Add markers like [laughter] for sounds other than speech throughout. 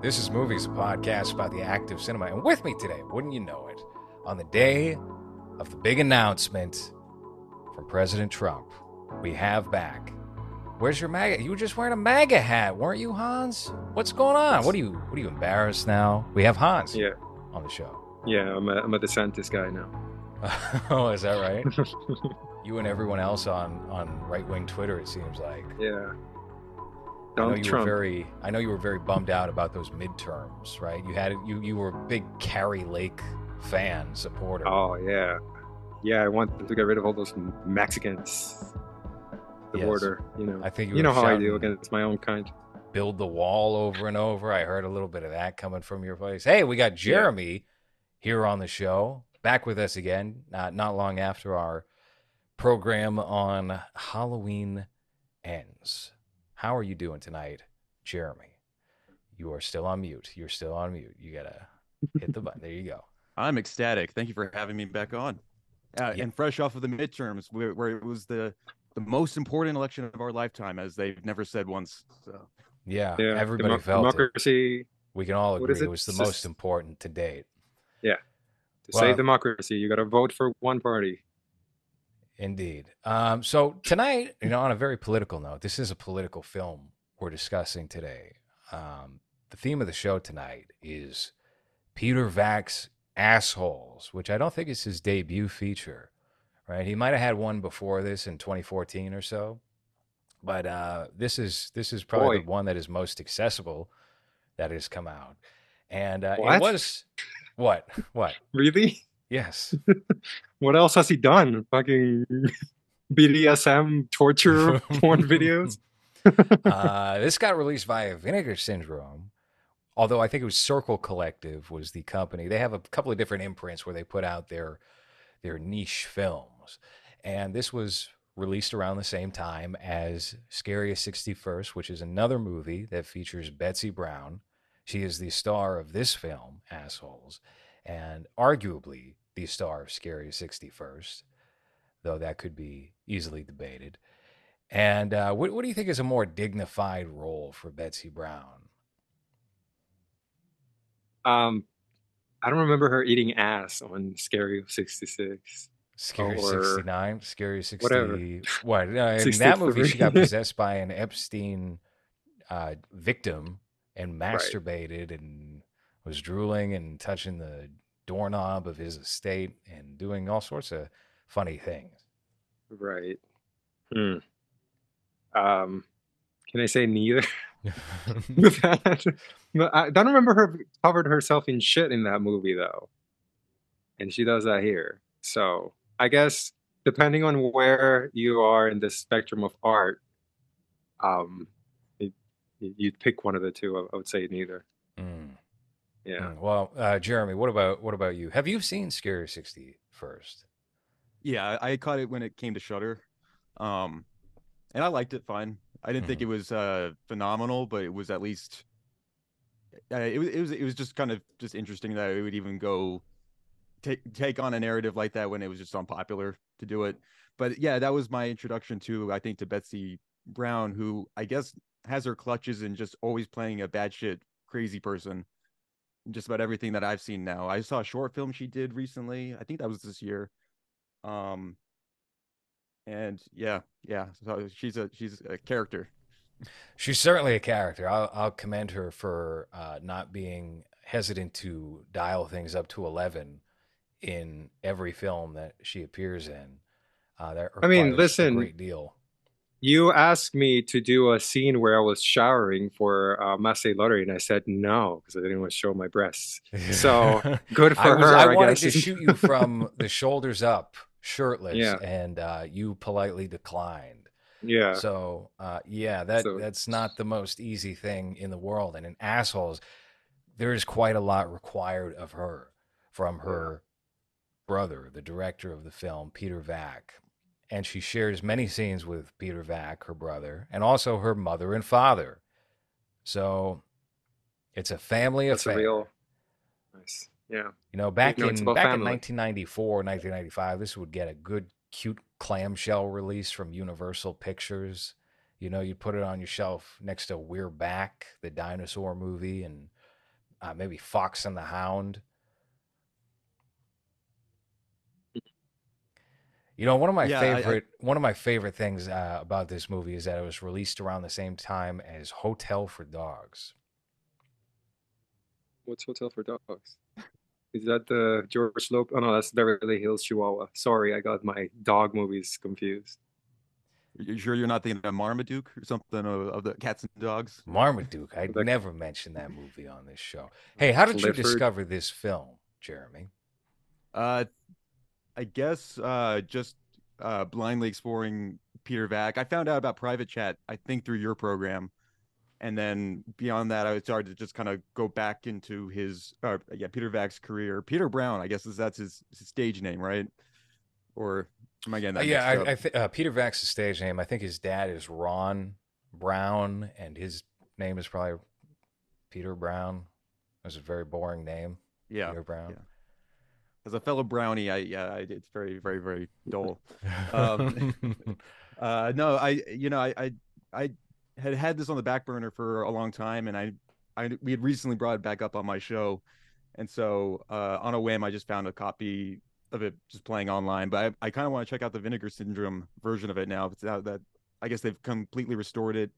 This is Movies, a podcast about the active cinema. And with me today, wouldn't you know it, on the day of the big announcement from President Trump, we have back. Where's your MAGA? You were just wearing a MAGA hat, weren't you, Hans? What's going on? What are you? What are you embarrassed now? We have Hans Yeah, on the show. yeah, I'm a, I'm a DeSantis guy now. [laughs] oh, is that right? [laughs] You and everyone else on on right wing Twitter, it seems like. yeah. I know you Trump. were very. I know you were very bummed out about those midterms, right? You had you you were a big Kari Lake fan supporter. Oh yeah, yeah. I want them to get rid of all those Mexicans. The Yes. border, you know. I think you, You know how I do against my own kind. build the wall over and over. I heard a little bit of that coming from your voice. Hey, we got Jeremy here on the show, back with us again. Not not long after our program on Halloween ends. How are you doing tonight, Jeremy? You are still on mute. You're still on mute. You gotta hit the button. There you go. [laughs] I'm ecstatic. Thank you for having me back on. Uh, Yeah. And fresh off of the midterms, where, where it was the the most important election of our lifetime, as they've never said once. So Yeah, Yeah, everybody demo- felt it. democracy. We can all agree it? it? was the Sus- most important to date. Yeah, to Well- save democracy, you got to vote for one party. Indeed. Um, so tonight, you know, on a very political note, this is a political film we're discussing today. Um, the theme of the show tonight is Peter Vack's Assholes, which I don't think is his debut feature, right? He might have had one before this in 2014 or so, but uh, this is this is probably Boy. the one that is most accessible that has come out, and uh, it was what what Really? yes. [laughs] What else has he done? Fucking [laughs] BDSM torture [laughs] porn videos. [laughs] uh, this got released via Vinegar Syndrome, although I think it was Circle Collective was the company. They have a couple of different imprints where they put out their their niche films, and this was released around the same time as Scariest 61st, which is another movie that features Betsy Brown. She is the star of this film, Assholes, and arguably the star of Scary 61st, though that could be easily debated. And uh, what, what do you think is a more dignified role for Betsy Brown? Um, I don't remember her eating ass on Scary 66. Scary Or 69, Scary 60. whatever. What? Uh, [laughs] in that movie, she got [laughs] possessed by an Epstein uh, victim and masturbated and was drooling and touching the doorknob of his estate and doing all sorts of funny things. Right. Hmm. Um, can I say neither? [laughs] [laughs] I don't remember her covered herself in shit in that movie though, and she does that here. So I guess depending on where you are in the spectrum of art, um, it, you'd pick one of the two. I would say neither. Yeah. mm. Well, uh, Jeremy, what about what about you? Have you seen Scary 60 first? yeah, I, I caught it when it came to Shutter, um, and I liked it fine. I didn't think Mhm. it was uh, phenomenal, but it was at least uh, it was it was it was just kind of just interesting that it would even go take take on a narrative like that when it was just unpopular to do it. But yeah, that was my introduction to I think to Betsy Brown, who I guess has her clutches and just always playing a bad shit crazy person. In Just about everything that I've seen now. I saw a short film she did recently. I think that was this year. Um and yeah, yeah. So she's a she's a character. She's certainly a character. I'll, I'll commend her for uh, not being hesitant to dial things up to 11 in every film that she appears in. Uh, that I mean, listen, a great deal. You asked me to do a scene where I was showering for uh, Massey Lottery, and I said no because I didn't want to show my breasts. So [laughs] good for I, was, her. I I, wanted guess. to shoot you from the shoulders up, shirtless, Yeah. and uh, you politely declined. yeah. So uh, yeah, that So- that's not the most easy thing in the world. And in assholes, there is quite a lot required of her from her brother, the director of the film, Peter Vack. And she shares many scenes with Peter Vack, her brother, and also her mother and father. So it's a family That's a affair. real. Nice. Yeah. You know, back know, in back in 1994, 1995, this would get a good, cute clamshell release from Universal Pictures. You know, you put it on your shelf next to We're Back, the dinosaur movie, and uh, maybe Fox and the Hound. You know, one of my Yeah, I- I- favorite one of my favorite things uh, about this movie is that it was released around the same time as Hotel for Dogs. What's Hotel for Dogs? Is that the George Lopez? Oh no, that's Beverly Hills Chihuahua. Sorry, I got my dog movies confused. You sure you're not thinking of Marmaduke or something of, of the cats and dogs? Marmaduke. I'd [laughs] never mentioned that movie on this show. Hey, how did you discover this film, Jeremy? Uh, I guess uh, just uh, blindly exploring Peter Vack. I found out about Private Chat, I think, through your program, and then beyond that, I started to just kind of go back into his, uh, yeah, Peter Vack's career. Peter Brown, I guess is that's his, his stage name, right? Or am I getting Uh, that? yeah. I, I th- uh, Peter Vack's stage name. I think his dad is Ron Brown, and his name is probably Peter Brown. That's a very boring name, yeah. Peter Brown. As a fellow brownie, I yeah, I, it's very, very, very dull. [laughs] Um, [laughs] Uh, no, I, you know, I, I, I had had this on the back burner for a long time, and I, I, we had recently brought it back up on my show, and so uh, on a whim, I just found a copy of it just playing online. But I, I kind of want to check out the Vinegar Syndrome version of it now. It's now that I guess they've completely restored it,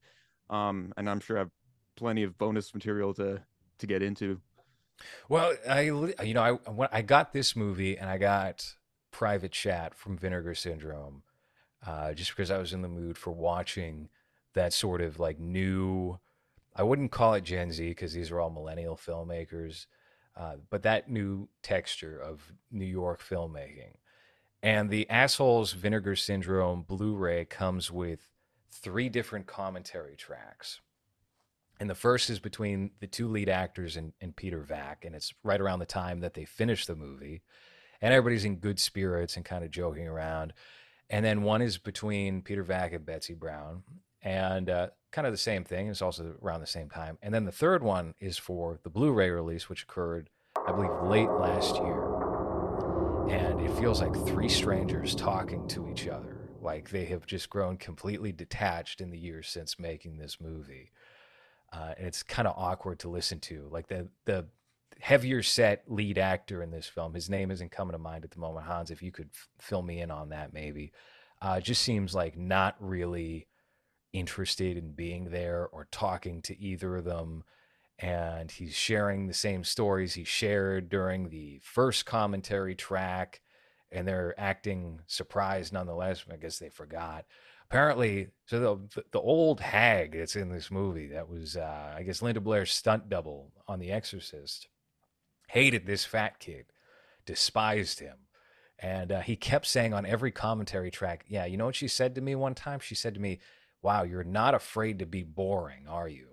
um, and I'm sure I have plenty of bonus material to to get into. Well, I you know I when I got this movie and I got Private Chat from Vinegar Syndrome, uh, just because I was in the mood for watching that sort of like new. I wouldn't call it Gen Z because these are all millennial filmmakers, uh, but that new texture of New York filmmaking. And the Assholes Vinegar Syndrome Blu ray comes with three different commentary tracks. And the first is between the two lead actors and, and Peter Vack. And it's right around the time that they finish the movie. And everybody's in good spirits and kind of joking around. And then one is between Peter Vack and Betsy Brown. And uh, kind of the same thing. It's also around the same time. And then the third one is for the Blu ray release, which occurred, I believe, late last year and it feels like three strangers talking to each other like they have just grown completely detached in the years since making this movie uh, and it's kind of awkward to listen to like the the heavier set lead actor in this film his name isn't coming to mind at the moment hans if you could f- fill me in on that maybe uh, just seems like not really interested in being there or talking to either of them and he's sharing the same stories he shared during the first commentary track and they're acting surprised nonetheless i guess they forgot apparently so the the old hag that's in this movie that was uh, i guess linda blair's stunt double on the exorcist hated this fat kid despised him and uh, he kept saying on every commentary track yeah you know what she said to me one time she said to me wow you're not afraid to be boring are you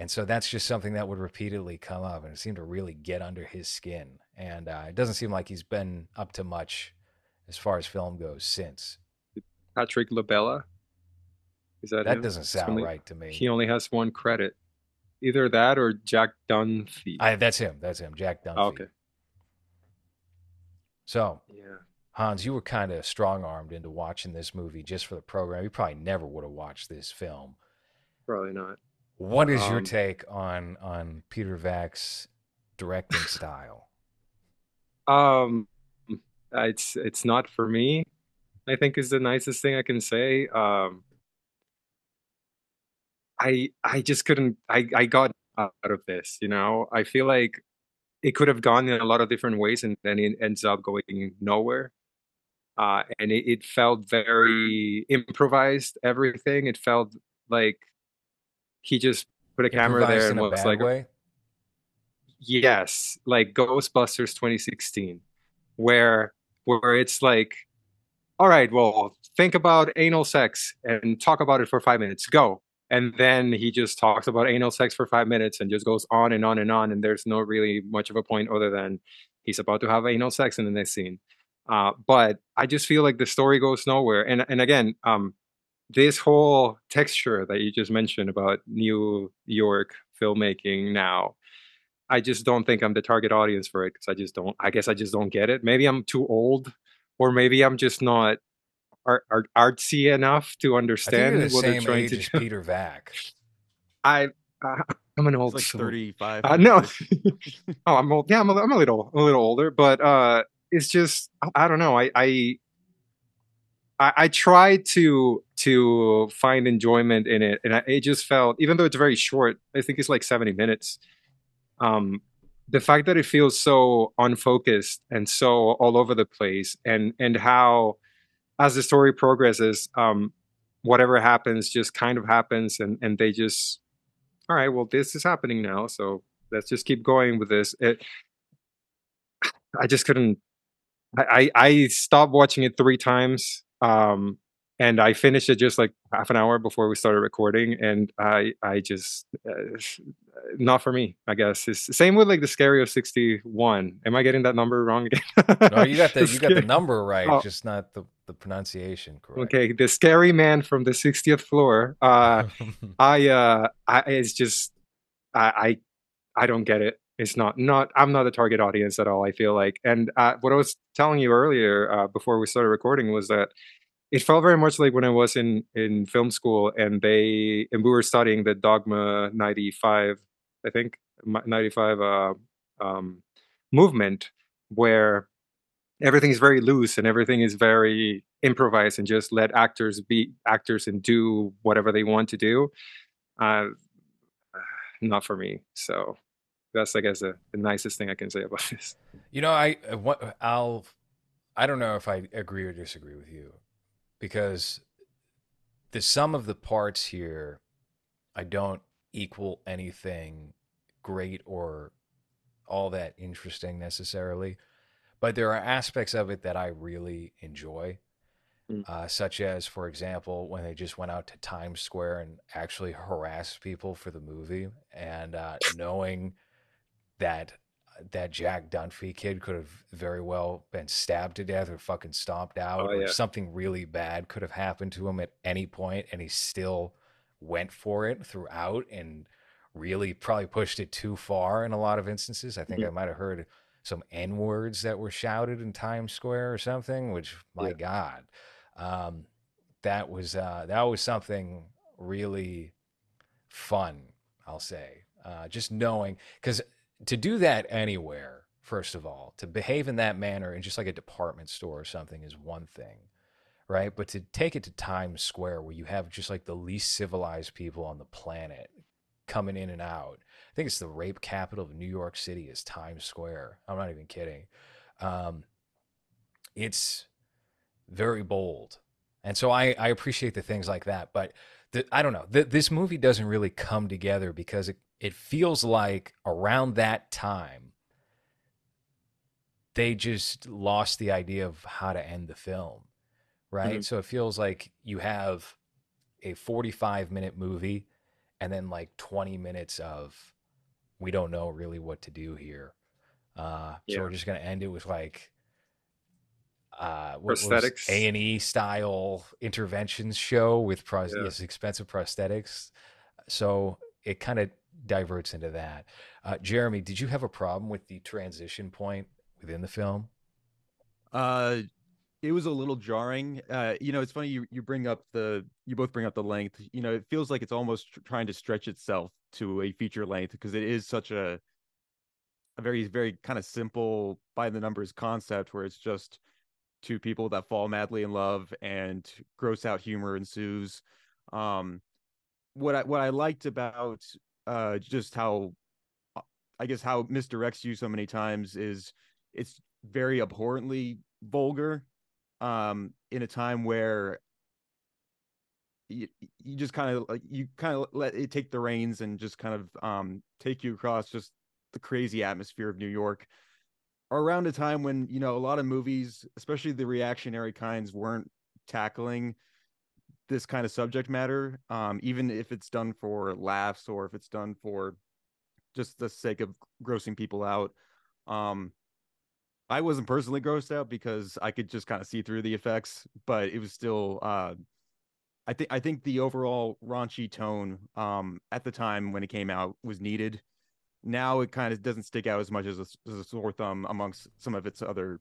and so that's just something that would repeatedly come up, and it seemed to really get under his skin. And uh, it doesn't seem like he's been up to much as far as film goes since. Patrick Labella. Is that That him? doesn't sound only- right to me. He only has one credit. Either that or Jack Dunphy. I, that's him. That's him. Jack Dunphy. Oh, okay. So Yeah. Hans, you were kind of strong armed into watching this movie just for the program. You probably never would have watched this film. Probably not. What is your Um, take on on Peter Vack's directing [laughs] style? Um, it's it's not for me. I think is the nicest thing I can say. Um, I I just couldn't. I I got out of this. You know, I feel like it could have gone in a lot of different ways, and then it ends up going nowhere. Uh, and it, it felt very improvised. Everything. It felt like he just put a camera there and was like, way. yes like ghostbusters 2016 where where it's like all right well think about anal sex and talk about it for five minutes go and then he just talks about anal sex for five minutes and just goes on and on and on and there's no really much of a point other than he's about to have anal sex in the next scene uh, but i just feel like the story goes nowhere and and again um this whole texture that you just mentioned about new york filmmaking now I just don't think I'm the target audience for it because I just don't. I guess I just don't get it. Maybe I'm too old, or maybe I'm just not art, art, artsy enough to I think understand you're the what they're same trying age to as do. Peter Vack. [laughs] I uh, I'm an It's old like 35. Uh, no, [laughs] oh, I'm old. Yeah, I'm a, I'm a little a little older, but uh, it's just I, I don't know. I I I, I tried to to find enjoyment in it, and I, it just felt even though it's very short. I think it's like 70 minutes. Um, the fact that it feels so unfocused and so all over the place, and and how as the story progresses, um, whatever happens just kind of happens, and and they just all right, well, this is happening now, so let's just keep going with this. It, I just couldn't. I I, stopped watching it three times, um, and I finished it just like half an hour before we started recording, and I I just uh, [laughs] not for me. I guess it's same with like the Scary of sixty one. Am I getting that number wrong again? No, you got [laughs] the you got the number right, Oh. just not the the pronunciation correct. Okay, the scary man from the sixtieth floor. Uh, [laughs] I uh I it's just I I I don't get it. It's not not I'm not a target audience at all, I feel like. And uh what I was telling you earlier uh before we started recording was that it felt very much like when I was in in film school and they and we were studying the Dogma 95 I think 95 uh um movement where everything is very loose and everything is very improvised and just let actors be actors and do whatever they want to do. Uh [sighs] not for me. So that's i guess the, the nicest thing i can say about [laughs] this. You know, I uh, I'll I don't know if I agree or disagree with you because the sum of the parts here I don't equal anything great or all that interesting necessarily, but there are aspects of it that I really enjoy. Mm. Uh, such as, for example, when they just went out to Times Square and actually harassed people for the movie, and uh, knowing that that Jack Dunphy kid could have very well been stabbed to death or fucking stomped out, Oh, or yeah. something really bad could have happened to him at any point, and he still went for it throughout and really probably pushed it too far in a lot of instances. I think I might have heard some N words that were shouted in Times Square or something, which my Yeah. God, um, that was uh, that was something really fun. I'll say, uh, just knowing because to do that anywhere, first of all, to behave in that manner in just like a department store or something is one thing, right? But to take it to Times Square, where you have just like the least civilized people on the planet coming in and out. I think it's the rape capital of New York City is Times Square. I'm not even kidding. Um, it's very bold, and so I I appreciate the things like that. But the, I don't know. The, this movie doesn't really come together because it it feels like around that time they just lost the idea of how to end the film right Mhm. so it feels like you have a 45 minute movie and then like 20 minutes of we don't know really what to do here uh so Yeah. we're just gonna end it with like uh Prosthetics. a&e style interventions show with pros- Yeah. expensive prosthetics so it kind of diverts into that uh jeremy did you have a problem with the transition point within the film Uh, it was a little jarring. Uh, you know, it's funny you you bring up the you both bring up the length. You know, it feels like it's almost tr- trying to stretch itself to a feature length because it is such a a very very kind of simple by the numbers concept where it's just two people that fall madly in love and gross out humor ensues. Um, what I what I liked about uh just how uh, I guess how misdirects you so many times is it's very abhorrently vulgar um in a time where you, you just kind of like you kind of let it take the reins and just kind of um take you across just the crazy atmosphere of New York. Around a time when you know a lot of movies especially the reactionary kinds weren't tackling this kind of subject matter um even if it's done for laughs or if it's done for just the sake of grossing people out um I wasn't personally grossed out because I could just kind of see through the effects, but it was still uh I think I think the overall raunchy tone um at the time when it came out was needed. Now it kind of doesn't stick out as much as a, as a sore thumb amongst some of its other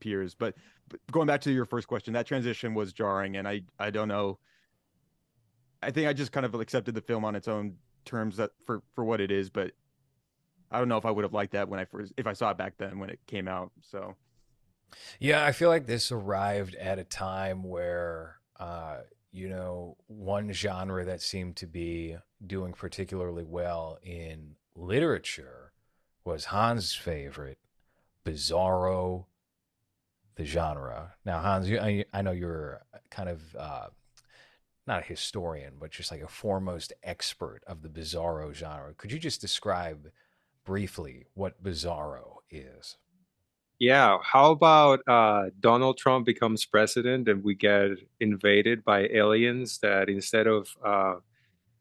peers. But, going back to your first question, that transition was jarring, and I I don't know. I think I just kind of accepted the film on its own terms that for for what it is, but I don't know if I would have liked that when I first if I saw it back then when it came out. So yeah, I feel like this arrived at a time where uh, you know, one genre that seemed to be doing particularly well in literature was Hans' favorite, Bizarro, the genre. Now, Hans, you, I, I know you're kind of uh, not a historian, but just like a foremost expert of the Bizarro genre. Could you just describe briefly what Bizarro is? Yeah. How about uh, Donald Trump becomes president and we get invaded by aliens that instead of uh,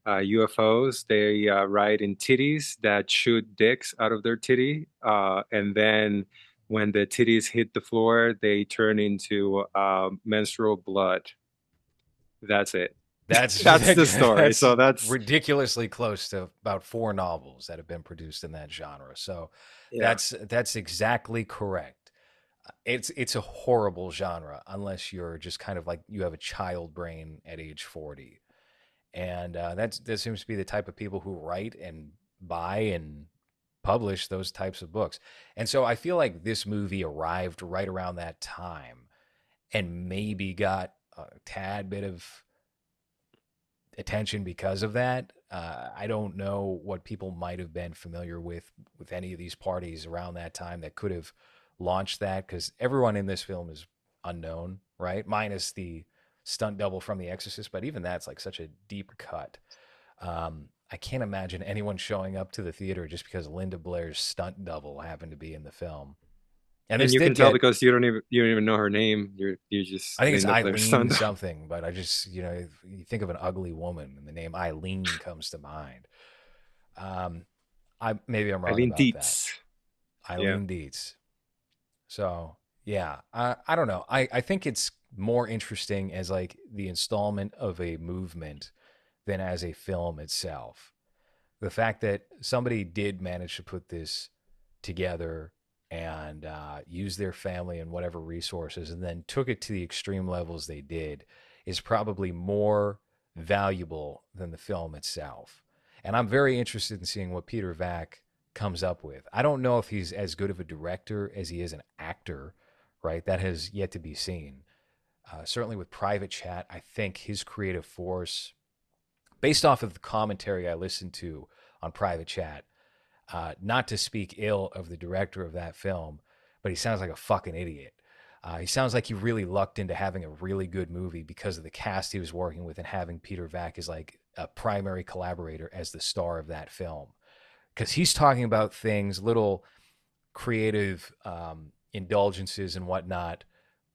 uh, UFOs, they uh, ride in titties that shoot dicks out of their titty. Uh, and then when the titties hit the floor, they turn into uh, menstrual blood. That's it. That's [laughs] that's the [laughs] story. that's so that's ridiculously close to about four novels that have been produced in that genre. So yeah. that's that's exactly correct. It's it's a horrible genre unless you're just kind of like you have a child brain at age forty, and uh, that's that seems to be the type of people who write and buy and publish those types of books. And so I feel like this movie arrived right around that time, and maybe got a tad bit of attention because of that. Uh, I don't know what people might have been familiar with with any of these parties around that time that could have launched that because everyone in this film is unknown, right? Minus the stunt double from The Exorcist, but even that's like such a deep cut. Um, I can't imagine anyone showing up to the theater just because Linda Blair's stunt double happened to be in the film. and this you can tell get- because you don't even you don't even know her name. You're you just I think it's Eileen something, but I just you know you think of an ugly woman and the name Eileen [laughs] comes to mind. Um, I maybe I'm wrong Eileen about Dietz. that. Eileen Dietz. So yeah, I I don't know. I I think it's more interesting as like the installment of a movement than as a film itself. The fact that somebody did manage to put this together and uh, use their family and whatever resources and then took it to the extreme levels they did is probably more valuable than the film itself. And I'm very interested in seeing what Peter Vack comes up with. I don't know if he's as good of a director as he is an actor, right? That has yet to be seen. Uh, certainly with Private Chat, I think his creative force, based off of the commentary I listened to on Private Chat, uh, not to speak ill of the director of that film, but he sounds like a fucking idiot. Uh, he sounds like he really lucked into having a really good movie because of the cast he was working with and having Peter Vack as like a primary collaborator as the star of that film. Because he's talking about things, little creative um, indulgences and whatnot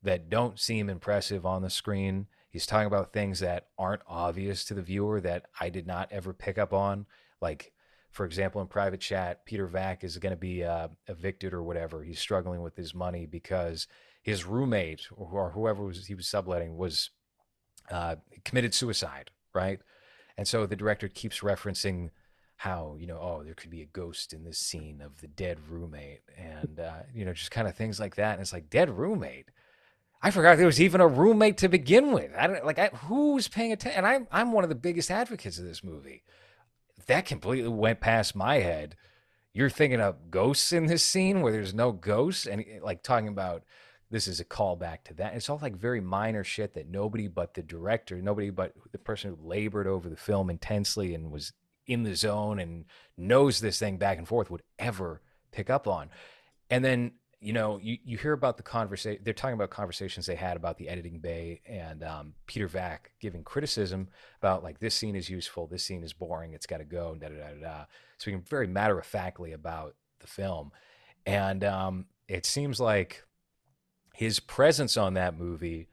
that don't seem impressive on the screen. He's talking about things that aren't obvious to the viewer that I did not ever pick up on. Like, for example, in private chat, Peter Vack is going to be uh, evicted or whatever. He's struggling with his money because his roommate or whoever was he was subletting was uh, committed suicide, right? And so the director keeps referencing how you know oh there could be a ghost in this scene of the dead roommate and uh, you know just kind of things like that and it's like dead roommate i forgot there was even a roommate to begin with. I don't like I, who's paying attention and I'm, I'm one of the biggest advocates of this movie. That completely went past my head. You're thinking of ghosts in this scene where there's no ghosts and like talking about this is a callback to that. It's all like very minor shit that nobody but the director nobody but the person who labored over the film intensely and was in the zone and knows this thing back and forth would ever pick up on. And then, you know, you, you hear about the conversation, they're talking about conversations they had about the editing bay and um, Peter Vack giving criticism about like this scene is useful, this scene is boring, it's got to go, da da da da. Speaking very matter of factly about the film. And um, it seems like his presence on that movie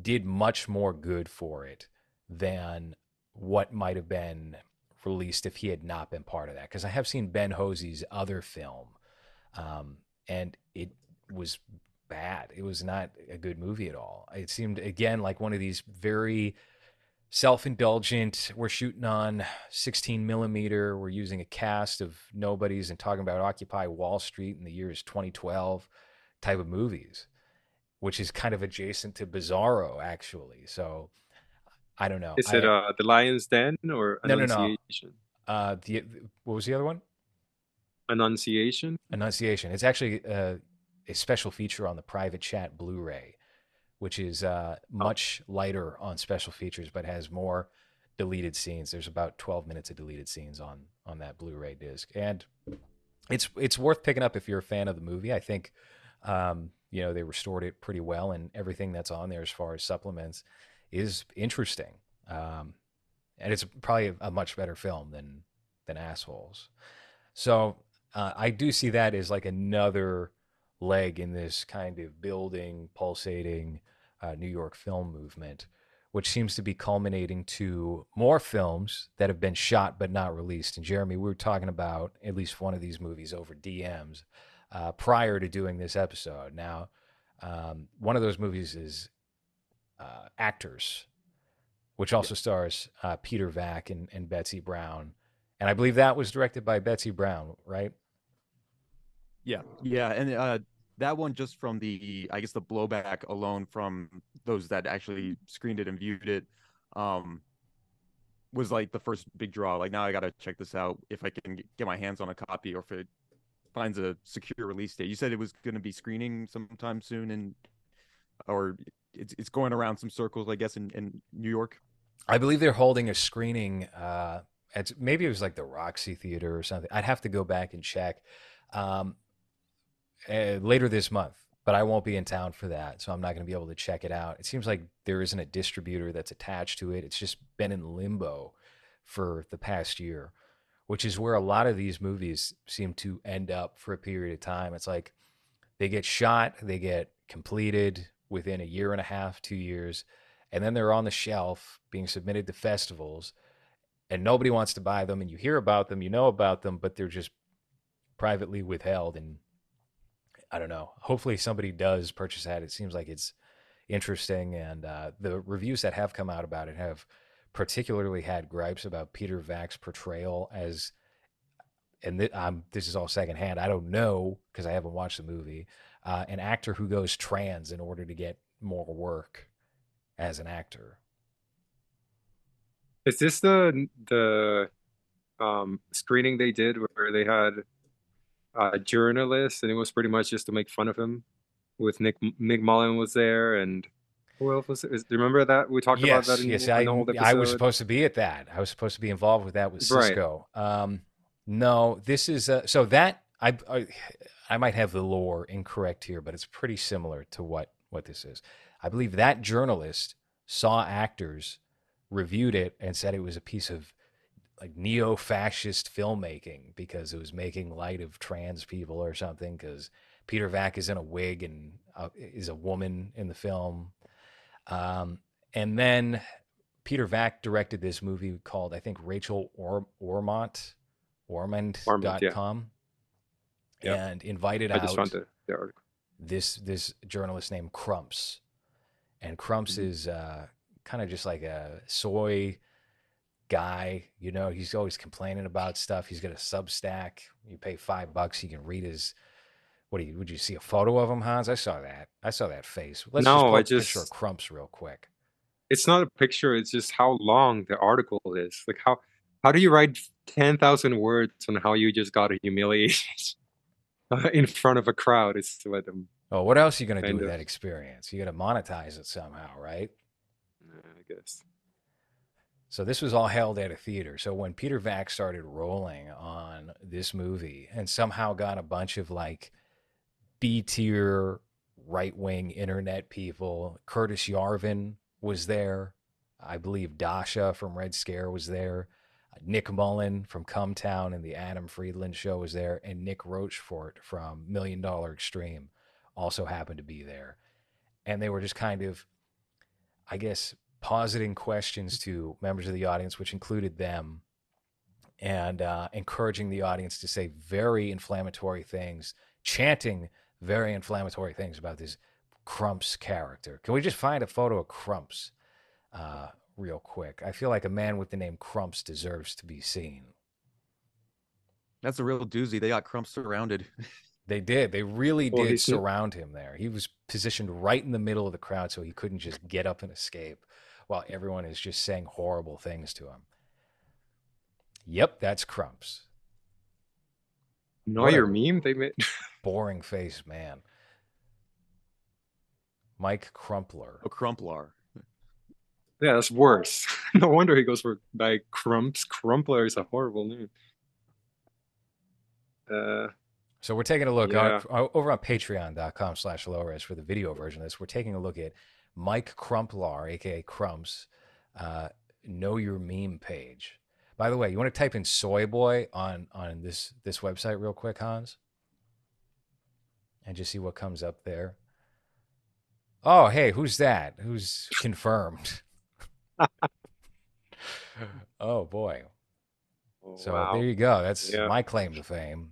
did much more good for it than what might have been released if he had not been part of that. Because I have seen Ben Hozie's other film, um, and it was bad. It was not a good movie at all. It seemed again like one of these very self-indulgent. We're shooting on 16 millimeter. We're using a cast of nobodies and talking about Occupy Wall Street in the years 2012 type of movies, which is kind of adjacent to Bizarro actually. So I don't know. Is I- it uh, the Lion's Den or No, no, no. Uh, the what was the other one? Annunciation. Annunciation. It's actually uh, a special feature on the private chat Blu-ray, which is uh, much lighter on special features, but has more deleted scenes. There's about 12 minutes of deleted scenes on on that Blu-ray disc, and it's it's worth picking up if you're a fan of the movie. I think um, you know they restored it pretty well, and everything that's on there as far as supplements is interesting. Um, and it's probably a much better film than than Assholes. So uh, I do see that as like another leg in this kind of building, pulsating uh, New York film movement, which seems to be culminating to more films that have been shot but not released. And Jeremy, we were talking about at least one of these movies over DMs uh, prior to doing this episode. Now, um, one of those movies is uh, Actors which also stars uh, Peter Vack and, and Betsy Brown. And I believe that was directed by Betsy Brown, right? Yeah, yeah, and uh, that one just from the, I guess the blowback alone from those that actually screened it and viewed it, um, was like the first big draw. Like now I gotta check this out if I can get my hands on a copy or if it finds a secure release date. You said it was going to be screening sometime soon, and or it's it's going around some circles, I guess, in, in New York. I believe they're holding a screening uh, at maybe it was like the Roxy Theater or something. I'd have to go back and check um, uh, later this month, but I won't be in town for that, so I'm not going to be able to check it out. It seems like there isn't a distributor that's attached to it. It's just been in limbo for the past year, which is where a lot of these movies seem to end up for a period of time. It's like they get shot, they get completed within a year and a half, two years and then they're on the shelf being submitted to festivals and nobody wants to buy them and you hear about them you know about them but they're just privately withheld and i don't know hopefully somebody does purchase that it seems like it's interesting and uh, the reviews that have come out about it have particularly had gripes about peter vack's portrayal as and th- this is all secondhand i don't know because i haven't watched the movie uh, an actor who goes trans in order to get more work as an actor. Is this the the um, screening they did where they had a journalist and it was pretty much just to make fun of him? With Nick Nick Mullen was there and who else was? Is, remember that we talked yes, about that? In, yes, in I, I was supposed to be at that. I was supposed to be involved with that with Cisco. Right. Um, no, this is uh, so that I, I I might have the lore incorrect here, but it's pretty similar to what what this is. I believe that journalist saw actors, reviewed it, and said it was a piece of like neo fascist filmmaking because it was making light of trans people or something. Because Peter Vack is in a wig and uh, is a woman in the film. Um, and then Peter Vack directed this movie called, I think, Rachel or- Ormont, Ormond.com, yeah. and invited I out the, the article. this this journalist named Crumps and Crumps mm-hmm. is uh, kind of just like a soy guy. You know, he's always complaining about stuff. He's got a Substack. You pay five bucks, you can read his. What do you? Would you see a photo of him, Hans? I saw that. I saw that face. Let's no, just I just picture of Crumps real quick. It's not a picture. It's just how long the article is. Like how how do you write ten thousand words on how you just got humiliated [laughs] in front of a crowd? It's what I'm um, well, what else are you going to do with of. that experience? You got to monetize it somehow, right? Guess. So this was all held at a theater. So when Peter Vack started rolling on this movie and somehow got a bunch of like B tier right wing internet people, Curtis Yarvin was there. I believe Dasha from Red Scare was there. Nick Mullen from Cum Town and the Adam Friedland show was there, and Nick Rochefort from Million Dollar Extreme also happened to be there. And they were just kind of, I guess, positing questions to members of the audience, which included them, and uh, encouraging the audience to say very inflammatory things, chanting very inflammatory things about this Crumps character. Can we just find a photo of Crumps uh, real quick? I feel like a man with the name Crumps deserves to be seen. That's a real doozy. They got Crumps surrounded. [laughs] They did. They really well, did surround him there. He was positioned right in the middle of the crowd so he couldn't just get up and escape while everyone is just saying horrible things to him. Yep, that's Crumps. Know What a- your meme? They made. [laughs] Boring face man. Mike Crumpler. A crumplar. Yeah, that's worse. [laughs] no wonder he goes for by Crumps. Crumpler is a horrible name. Uh, So we're taking a look Yeah. on, over on patreon.com slash lowres for the video version of this. We're taking a look at Mike Crumplar, aka Crumps, uh, know your meme page. By the way, you want to type in soy boy on on this this website real quick, Hans? And just see what comes up there. Oh, hey, who's that? Who's confirmed? [laughs] oh boy. So wow. there you go. That's Yeah. my claim to fame.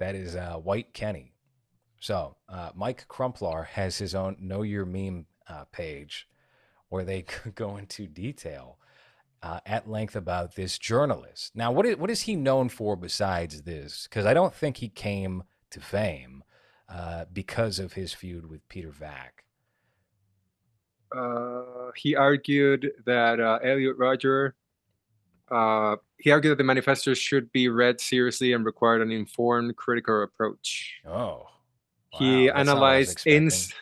that is uh, White Kenny. So uh, Mike Crumplar has his own Know Your Meme uh, page where they [laughs] go into detail uh, at length about this journalist. Now, what is, what is he known for besides this? Because I don't think he came to fame uh, because of his feud with Peter Vack. uh, he argued that uh, Elliot Rodger, uh, he argued that the manifestos should be read seriously and required an informed, critical approach. Oh, he wow, that's not what I was analyzed ins-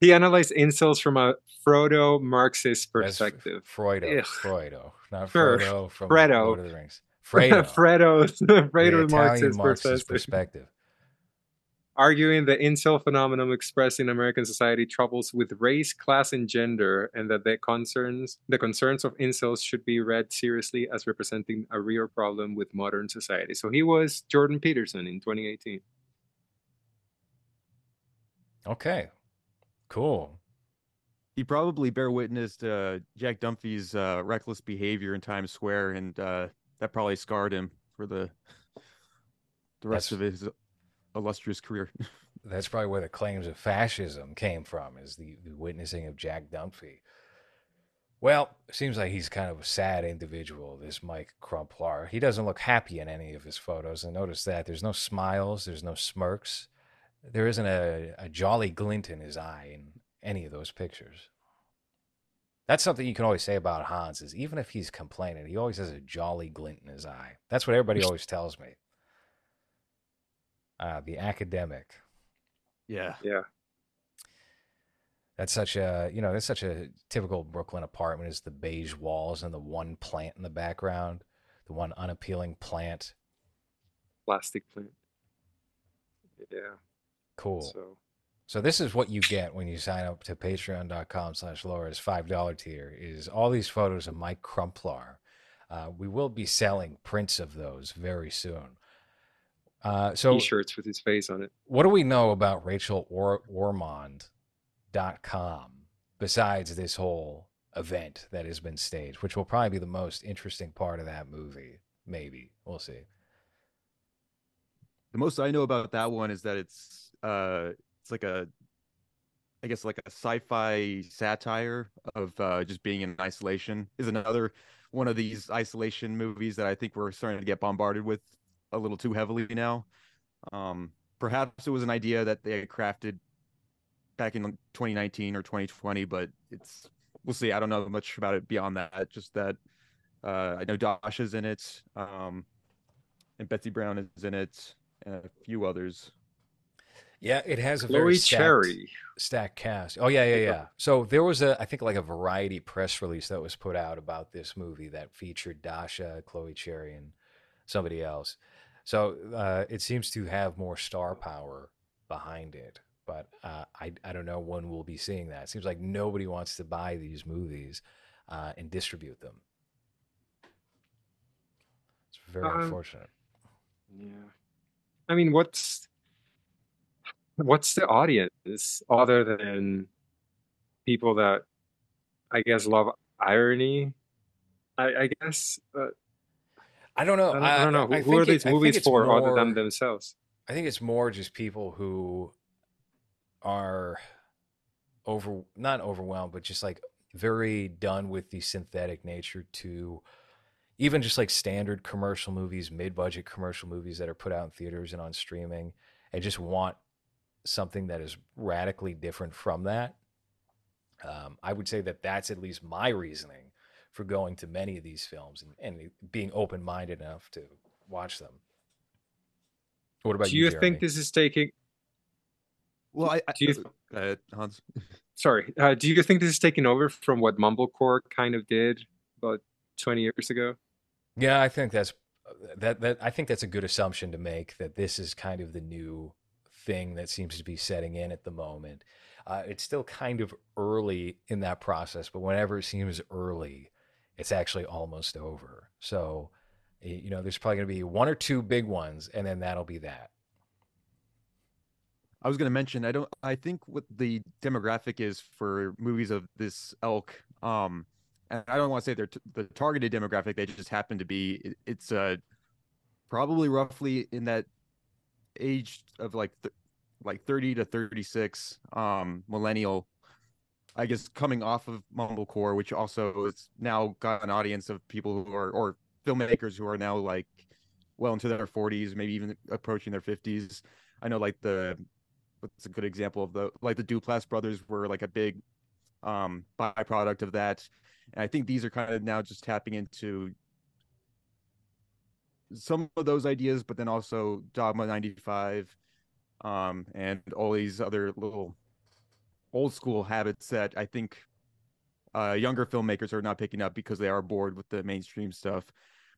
he analyzed incels from a Frodo Marxist That's perspective. Fredo, Ugh. Fredo, not Sure. Frodo from Fredo. Lord of the Rings. [laughs] Fredo, Fredo Italian Marxist, Marxist perspective. perspective. arguing the incel phenomenon expressed in American society troubles with race, class, and gender, and that the concerns the concerns of incels should be read seriously as representing a real problem with modern society. So he was Jordan Peterson in 2018. Okay, cool. He probably bear witness to uh, Jack Dunphy's uh, reckless behavior in Times Square, and uh, that probably scarred him for the the rest That's- of his illustrious career. [laughs] That's probably where the claims of fascism came from, is the, the witnessing of Jack Dunphy. Well, seems like he's kind of a sad individual, this Mike Crumplar. He doesn't look happy in any of his photos. And notice that there's no smiles, there's no smirks. There isn't a, a jolly glint in his eye in any of those pictures. That's something you can always say about Hans is even if he's complaining, he always has a jolly glint in his eye. That's what everybody always tells me. Uh, the academic. yeah, Yeah. That's such a you know that's such a typical Brooklyn apartment is the beige walls and the one plant in the background, the one unappealing plant. Plastic plant. Yeah. Cool. So, So this is what you get when you sign up to patreon.com slash lowres five dollar tier is all these photos of Mike Crumplar. Uh, we will be selling prints of those very soon. Uh, so t-shirts with his face on it. what do we know about Rachel or- Ormond.com besides this whole event that has been staged, which will probably be the most interesting part of that movie? Maybe. We'll see. the most I know about that one is that it's uh, it's like a, I guess like a sci-fi satire of uh, just being in isolation. Is another one of these isolation movies that I think we're starting to get bombarded with a little too heavily now. Um, perhaps it was an idea that they crafted back in 2019 or 2020, but it's we'll see. I don't know much about it beyond that. Just that uh, I know Dasha's in it, um, and Betsy Brown is in it, and a few others. Yeah, it has a Chloe very stacked, Cherry. stacked cast. Oh yeah, yeah, Yeah. So there was a, I think like a variety press release that was put out about this movie that featured Dasha, Chloe Cherry, and somebody else. So uh, it seems to have more star power behind it. But uh, I, I don't know when we'll be seeing that. It seems like nobody wants to buy these movies uh, and distribute them. It's very Um, unfortunate. Yeah. I mean, what's what's the audience other than people that I guess love irony? I, I guess uh, I don't know. I, don't, I don't know who, I who are think it- these movies for other than themselves. I think it's more just people who are over not overwhelmed, but just like very done with the synthetic nature to even just like standard commercial movies, mid-budget commercial movies that are put out in theaters and on streaming, and just want something that is radically different from that. Um, I would say that that's at least my reasoning for going to many of these films and, and being open minded enough to watch them. What about Do you? Do you Jeremy? think this is taking? Well, I, I Do you- go ahead, Hans. [laughs] Sorry, uh, do you think this is taking over from what Mumblecore kind of did about twenty years ago? Yeah, I think that's that that I think that's a good assumption to make that this is kind of the new thing that seems to be setting in at the moment. Uh, it's still kind of early in that process, but whenever it seems early, it's actually almost over. So, you know, there's probably going to be one or two big ones, and then that'll be that. I was going to mention, I don't, I think what the demographic is for movies of this elk, um, and I don't want to say they're t- the targeted demographic, they just happen to be, it- it's uh, probably roughly in that age of like, th- like 30 to 36, um, millennial, I guess coming off of Mumblecore, which also has now got an audience of people who are, or filmmakers who are now like well into their 40s, maybe even approaching their 50s. I know like the what's a good example of the like the Duplass brothers were like a big um byproduct of that. And I think these are kind of now just tapping into some of those ideas, but then also Dogma 95 um and all these other little old school habits that I think uh younger filmmakers are not picking up because they are bored with the mainstream stuff.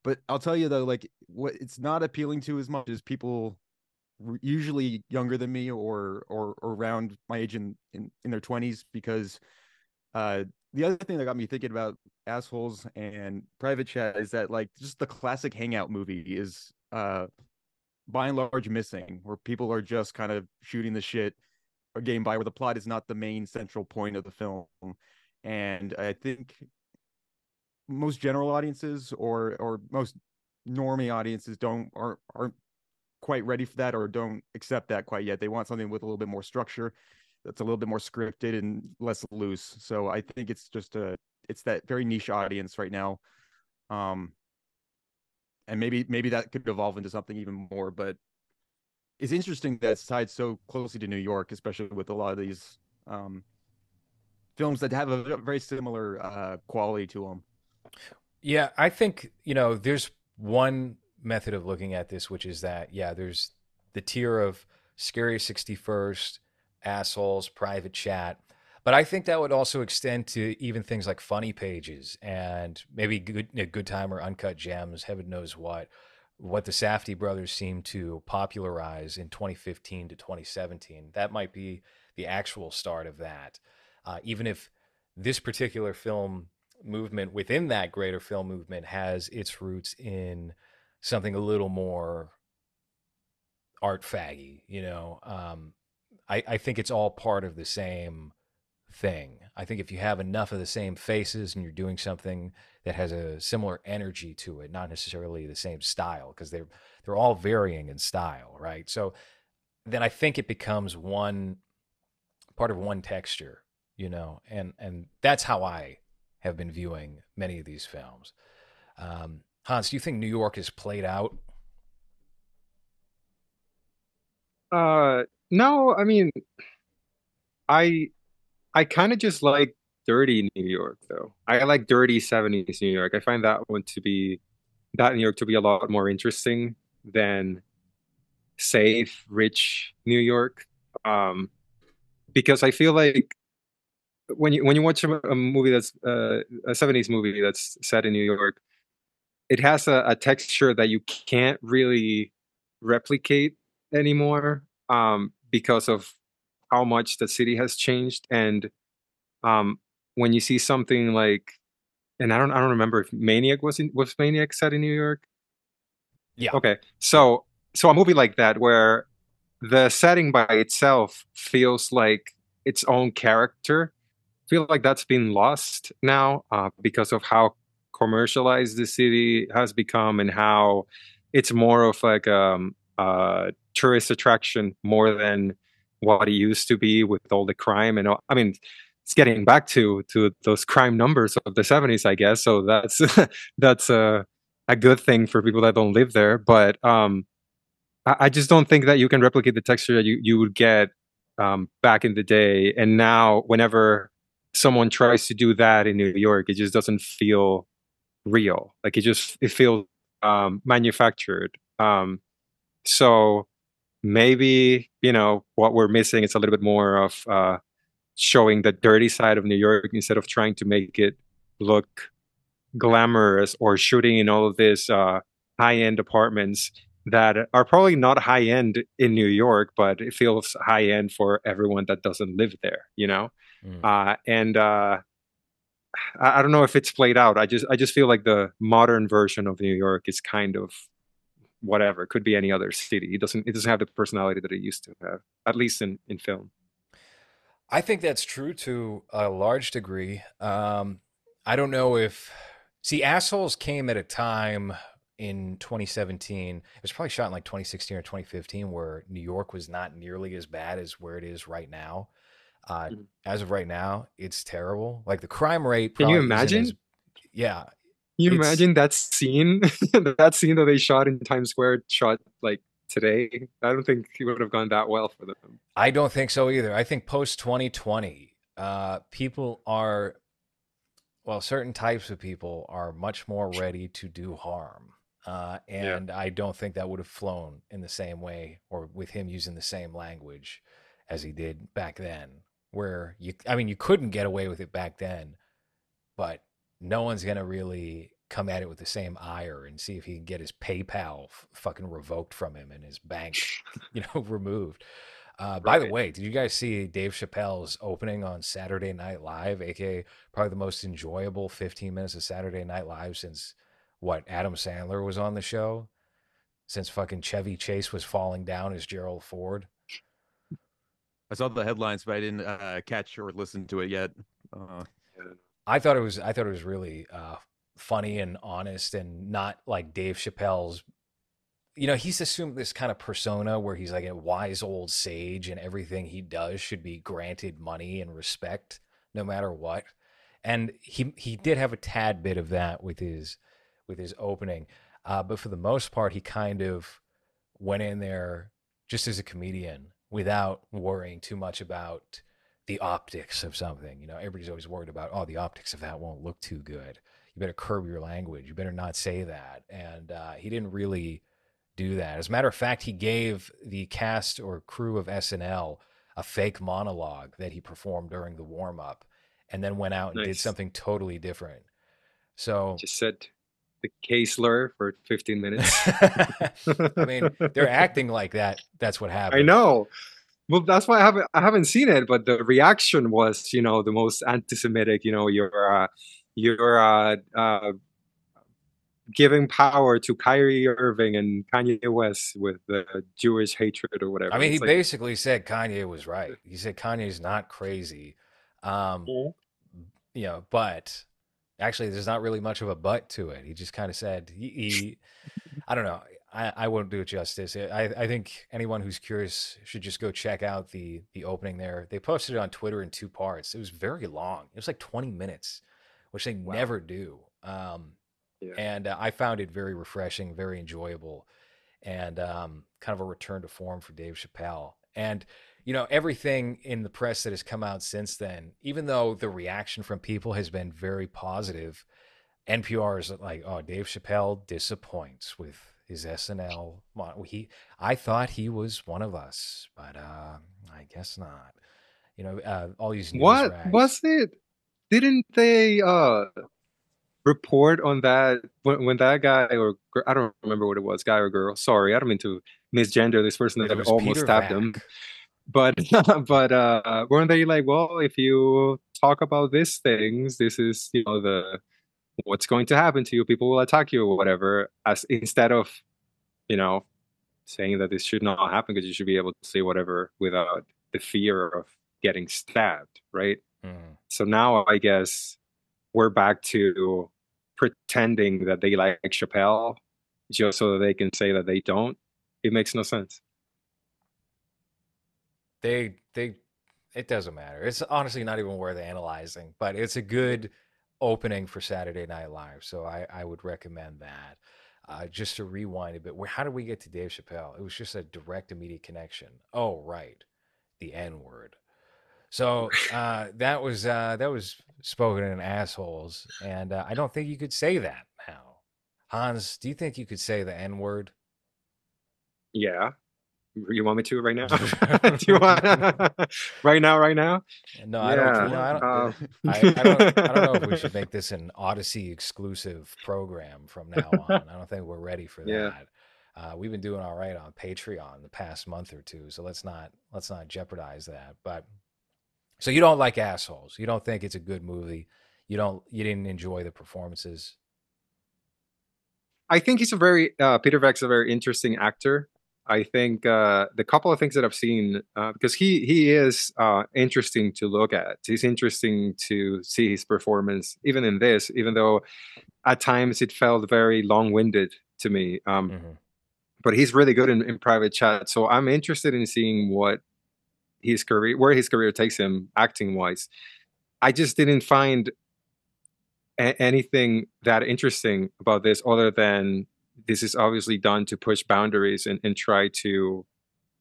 But I'll tell you though, like what it's not appealing to as much as people usually younger than me or or, or around my age in, in in their 20s because uh the other thing that got me thinking about assholes and private chat is that like just the classic hangout movie is uh by and large missing where people are just kind of shooting the shit or getting by where the plot is not the main central point of the film and i think most general audiences or or most normie audiences don't aren't aren't quite ready for that or don't accept that quite yet. They want something with a little bit more structure, that's a little bit more scripted and less loose. So I think it's just a it's that very niche audience right now. Um and maybe maybe that could evolve into something even more, but it's interesting that it's tied so closely to New York, especially with a lot of these um films that have a very similar uh quality to them. Yeah, I think, you know, there's one method of looking at this, which is that, yeah, there's the tier of Scary 61st, assholes, private chat. But I think that would also extend to even things like funny pages and maybe good, good time or uncut gems, heaven knows what, what the Safdie brothers seem to popularize in 2015 to 2017. That might be the actual start of that. Uh, even if this particular film movement within that greater film movement has its roots in something a little more art faggy, you know. Um, I, I think it's all part of the same thing. I think if you have enough of the same faces and you're doing something that has a similar energy to it, not necessarily the same style, because they're they're all varying in style, right? So then I think it becomes one part of one texture, you know, and and that's how I have been viewing many of these films. Um, Hans, do you think New York is played out? Uh, no, I mean, I I kind of just like dirty New York though. I like dirty 70s New York. I find that one to be that New York to be a lot more interesting than safe, rich New York. Um, because I feel like when you when you watch a, a movie that's uh, a 70s movie that's set in New York, it has a, a texture that you can't really replicate anymore um, because of how much the city has changed. And um, when you see something like, and I don't, I don't remember if Maniac was in, was Maniac set in New York. Yeah. Okay. So, so a movie like that where the setting by itself feels like its own character, I feel like that's been lost now uh, because of how commercialized the city has become and how it's more of like um, a tourist attraction more than what it used to be with all the crime and all, I mean it's getting back to to those crime numbers of the 70s I guess so that's [laughs] that's a a good thing for people that don't live there but um I, I just don't think that you can replicate the texture that you you would get um back in the day and now whenever someone tries to do that in New York, it just doesn't feel real. Like it just it feels um, manufactured. Um, so maybe you know what we're missing is a little bit more of uh, showing the dirty side of New York instead of trying to make it look glamorous or shooting in all of these uh, high end apartments that are probably not high end in New York, but it feels high end for everyone that doesn't live there, you know? Mm. Uh, and uh, I, I don't know if it's played out. I just I just feel like the modern version of New York is kind of whatever. It could be any other city. It doesn't it doesn't have the personality that it used to have, at least in, in film. I think that's true to a large degree. Um, I don't know if see assholes came at a time in 2017. It was probably shot in like 2016 or 2015, where New York was not nearly as bad as where it is right now. Uh, mm-hmm. As of right now, it's terrible. Like the crime rate. Can you imagine? As, yeah. Can you imagine that scene? [laughs] that scene that they shot in Times Square, shot like today. I don't think it would have gone that well for them. I don't think so either. I think post 2020, uh, people are, well, certain types of people are much more ready to do harm. Uh, and yeah. I don't think that would have flown in the same way or with him using the same language as he did back then. Where you, I mean, you couldn't get away with it back then, but no one's going to really come at it with the same ire and see if he can get his PayPal f- fucking revoked from him and his bank, [laughs] you know, removed. Uh, by the way, did you guys see Dave Chappelle's opening on Saturday Night Live, aka probably the most enjoyable 15 minutes of Saturday Night Live since what Adam Sandler was on the show, since fucking Chevy Chase was falling down as Gerald Ford. I saw the headlines, but I didn't uh, catch or listen to it yet. Uh, I thought it was I thought it was really uh, funny and honest and not like Dave Chappelle's you know, he's assumed this kind of persona where he's like a wise old sage and everything he does should be granted money and respect no matter what. And he he did have a tad bit of that with his with his opening. Uh, but for the most part, he kind of went in there just as a comedian without worrying too much about the optics of something. You know, everybody's always worried about, oh, the optics of that won't look too good you better curb your language. You better not say that. And uh, he didn't really do that. As a matter of fact, he gave the cast or crew of SNL a fake monologue that he performed during the warm up and then went out and nice. did something totally different. So just said the K slur for 15 minutes. [laughs] I mean, they're acting like that. That's what [laughs] happened. I know. Well, that's why I haven't I haven't seen it, but the reaction was, you know, the most anti-Semitic. You know, you're uh, you're uh, uh, giving power to Kyrie Irving and Kanye West with the Jewish hatred or whatever. I mean, it's he like, basically said Kanye was right. He said Kanye's not crazy. Um, yeah. You know, but actually, there's not really much of a but to it. He just kind of said he, he I don't know. I, I won't do it justice. I, I think anyone who's curious should just go check out the the opening there. They posted it on Twitter in two parts. It was very long. It was like 20 minutes which they wow. never do. Um, yeah. And uh, I found it very refreshing, very enjoyable, and um, kind of a return to form for Dave Chappelle. And you know everything in the press that has come out since then, even though the reaction from people has been very positive, NPR is like, "Oh, Dave Chappelle disappoints with his SNL." He, I thought he was one of us, but uh, I guess not. You know, uh, all these news what rags. was it? didn't they uh report on that when, when that guy or I don't remember what it was, guy or girl. Sorry, I don't mean to misgender this person that almost Peter stabbed Vack. him. But [laughs] but uh weren't they like, well, if you talk about these things, this is you know the what's going to happen to you. People will attack you or whatever. As instead of you know saying that this should not happen because you should be able to say whatever without the fear of getting stabbed, right? Mm. So now I guess we're back to pretending that they like Chappelle just so that they can say that they don't. It makes no sense. They they it doesn't matter. It's honestly not even worth analyzing, but it's a good opening for Saturday Night Live. So I, I would recommend that. Uh, just to rewind a bit, where how did we get to Dave Chappelle? It was just a direct, immediate connection. Oh, right, the N word. So [laughs] uh, that was uh, that was spoken in assholes, and uh, I don't think you could say that now. Hans, do you think you could say the N word? Yeah. You want me to right now? [laughs] do you want [laughs] [laughs] right now? Right now? No, I don't. Yeah, You know, I don't. um, I, I don't. I don't know if we should make this an Odysee exclusive program from now on. I don't think we're ready for that. Yeah. Uh, we've been doing all right on Patreon the past month or two, so let's not let's not jeopardize that. But so you don't like assholes. You don't think it's a good movie. You don't. You didn't enjoy the performances. I think he's a very uh, Peter Vack's a very interesting actor. I think uh, the couple of things that I've seen uh, because he he is uh, interesting to look at. He's interesting to see his performance, even in this, even though at times it felt very long winded to me. Um, Mhm. But he's really good in, in private chat, so I'm interested in seeing what his career, where his career takes him, acting wise. I just didn't find a- anything that interesting about this other than this is obviously done to push boundaries and, and try to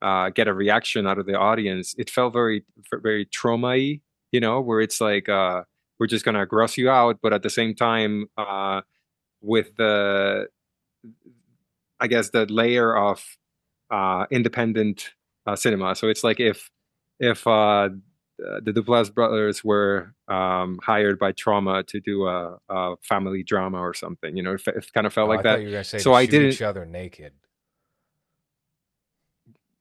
uh, get a reaction out of the audience. It felt very, very Troma-y, you know, where it's like uh, we're just gonna gross you out, but at the same time, uh, with the, I guess the layer of uh, independent uh, cinema. So it's like if if uh, the Duplass brothers were um, hired by Troma to do a, a family drama or something. You know, it, it kind of felt Oh, like thought that. you were gonna say So I didn't- each other naked.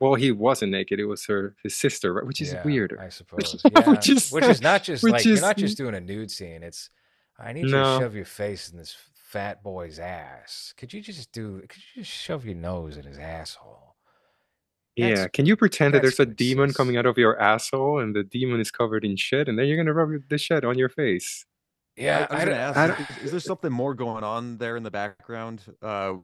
Well, he wasn't naked; it was her his sister, right? which is Yeah, weirder. I [laughs] suppose. Which Yeah. is- which is not just which like you're not just doing a nude scene. It's I need you to shove your face in this fat boy's ass. Could you just do? Could you just shove your nose in his asshole? Yeah, That's- can you pretend that that's there's a demon coming out of your asshole and the demon is covered in shit, and then you're gonna rub the shit on your face? Yeah, I, I was I gonna don't- ask, I is- is, there something more going on there in the background, uh,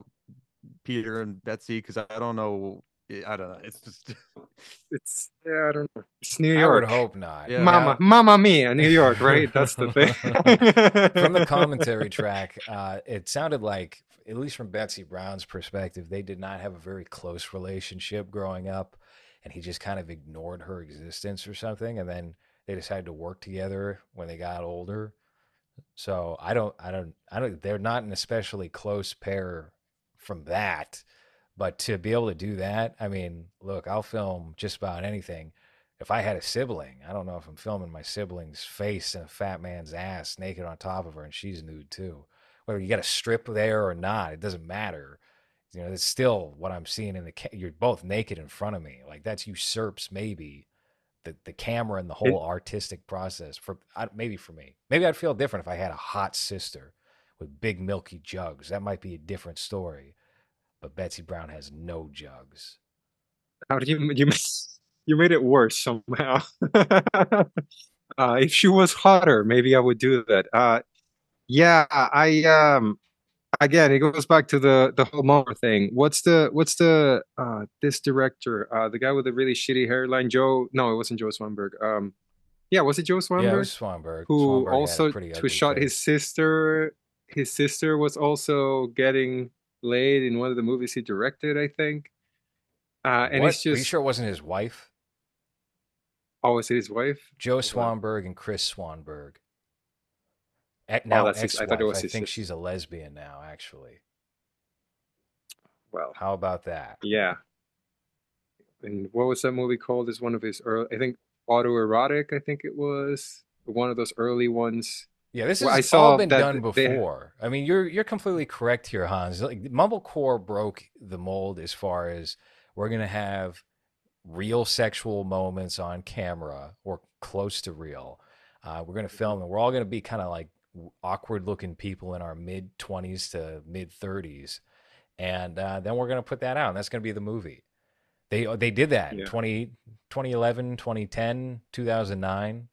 Peter and Betsy? Because I don't know. I don't know. It's just [laughs] It's yeah, I don't know. It's New York. I York. would hope not. Yeah. Mama, Mama Mia, New York, right? That's the [laughs] thing. from the commentary track, uh, it sounded like, at least from Betsy Brown's perspective, they did not have a very close relationship growing up, and he just kind of ignored her existence or something, and then they decided to work together when they got older. So I don't, I don't, I don't. They're not an especially close pair from that, but to be able to do that, I mean, look, I'll film just about anything if I had a sibling, I don't know if I'm filming my sibling's face and a fat man's ass naked on top of her and she's nude too. Whether you got a strip there or not, it doesn't matter. You know, it's still what I'm seeing in the ca- you're both naked in front of me. Like that's usurps maybe the the camera and the whole artistic process for I, maybe for me. Maybe I'd feel different if I had a hot sister with big milky jugs. That might be a different story. But Betsy Brown has no jugs. How did you you [laughs] you made it worse somehow? [laughs] uh, if she was hotter, maybe I would do that. Uh, yeah, I um again it goes back to the the whole Moore thing. What's the what's the uh this director uh the guy with the really shitty hairline Joe? No, it wasn't Joe Swanberg. Um, yeah, was it Joe Swanberg? Yeah, was Swanberg. who Swanberg also who shot his sister. His sister was also getting laid in one of the movies he directed, I think. Uh, and What? it's Are you just sure it wasn't his wife? oh, is it his wife? Joe. Swanberg and Kris Swanberg. Now Oh, his- I thought it ex-wife. was I think sister. she's a lesbian now. Actually, Well, how about that? yeah. And what was that movie called? Is one of his early, I think autoerotic. I think it was one of those early ones. Yeah, this Well, has I saw all been done they- before. I mean, you're you're completely correct here, Hans. Like Mumblecore broke the mold as far as we're gonna have real sexual moments on camera or close to real. Uh, we're gonna film, and we're all gonna be kind of like awkward looking people in our mid twenties to mid thirties, and uh, then we're gonna put that out, and that's gonna be the movie. They they did that in Yeah. 20, 2011, 2010, 2009.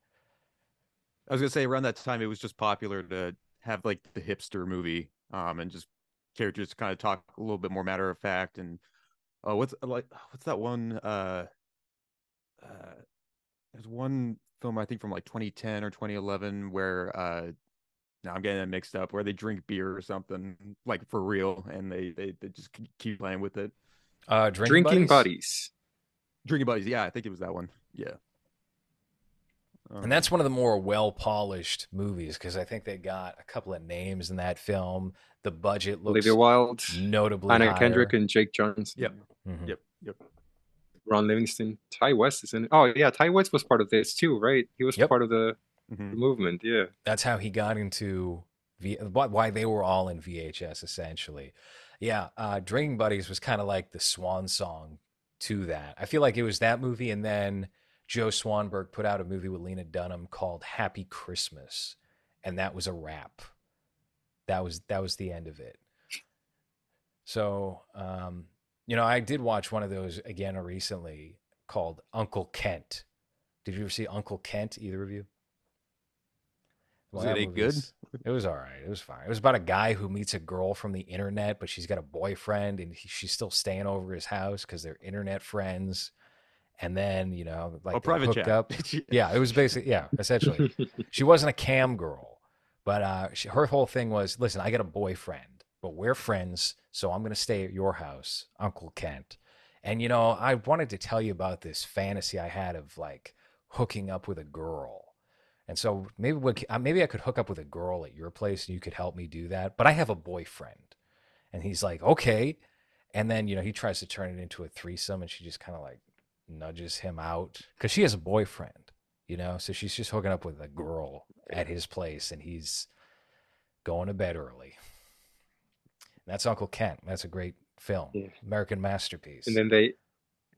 I was gonna say around that time it was just popular to have like the hipster movie, um, and just characters kind of talk a little bit more matter of fact. And oh, what's like what's that one? Uh, uh, there's one film I think from like 2010 or 2011 where uh, now I'm getting it mixed up where they drink beer or something like for real, and they they, they just keep playing with it. Uh, drinking, Drinking buddies? buddies. Drinking buddies, yeah, I think it was that one. Yeah, Um, And that's one of the more well polished movies because I think they got a couple of names in that film. The budget looks Olivia Wilde, notably Anna higher. Kendrick, and Jake Johnson. Yep. Mhm. Yep. Yep. Ron Livingston, Ti West is in it. Oh yeah, Ti West was part of this too, right? He was Yep. part of the, Mhm. movement. Yeah. That's how he got into v- why why they were all in VHS essentially. Yeah, uh, Drinking Buddies was kind of like the swan song to that. I feel like it was that movie, and then Joe Swanberg put out a movie with Lena Dunham called Happy Christmas, and that was a wrap. That was that was the end of it. So, um, you know, I did watch one of those again recently called Uncle Kent. Did you ever see Uncle Kent? Either of you? Was that it any good? It was all right. It was fine. It was about a guy who meets a girl from the internet, but she's got a boyfriend, and he, she's still staying over his house because they're internet friends. And then you know, like oh, private hooked chat. up. [laughs] Yeah, it was basically yeah, essentially. [laughs] she wasn't a cam girl, but uh, she, her whole thing was, listen, I got a boyfriend, but we're friends, so I'm gonna stay at your house, Uncle Kent. And you know, I wanted to tell you about this fantasy I had of like hooking up with a girl. And so maybe c- uh, maybe I could hook up with a girl at your place and you could help me do that. But I have a boyfriend. And he's like, okay. And then, you know, he tries to turn it into a threesome and she just kind of like nudges him out because she has a boyfriend, you know? So she's just hooking up with a girl at his place and he's going to bed early. And that's Uncle Kent. That's a great film, Yeah. American masterpiece. and then they,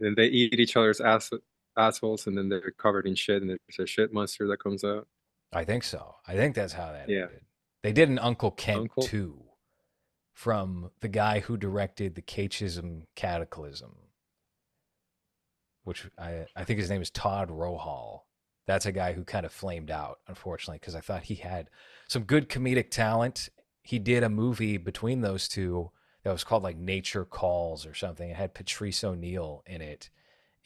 then they eat each other's ass assholes, and then they're covered in shit, and there's a shit monster that comes out. I think so. I think that's how that Yeah. ended. They did an Uncle Kent Uncle? 2 from the guy who directed the Catechism Cataclysm, which I, I think his name is Todd Rohal. That's a guy who kind of flamed out, unfortunately, because I thought he had some good comedic talent. He did a movie between those two that was called like Nature Calls or something. It had Patrice O'Neal in it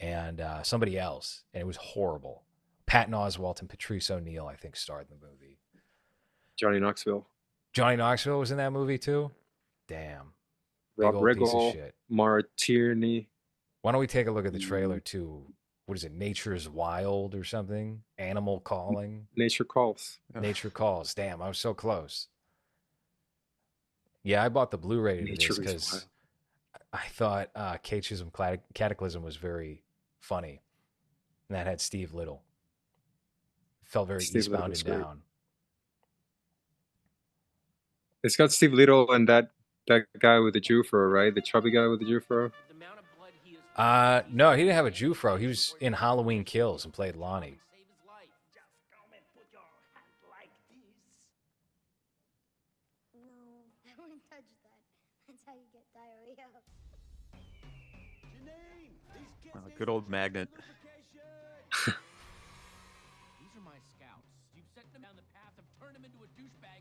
and uh, somebody else, and it was horrible. Patton Oswalt and Patrice O'Neal, I think, starred in the movie. Johnny Knoxville, Johnny Knoxville was in that movie too. Damn, big Rob of Riggle, shit. Mara Tierney. Why don't we take a look at the trailer to what is it? Nature's Wild or something? Animal Calling. Nature Calls. Nature Calls. Damn, I was so close. Yeah, I bought the Blu-ray to this because. I thought uh, Catechism Clat- Cataclysm was very funny, and that had Steve Little. Felt very Steve eastbound and great. down. It's got Steve Little and that that guy with the Jufro, right? The chubby guy with the Jufro. Uh, no, he didn't have a Jufro. He was in Halloween Kills and played Lonnie. Douchebag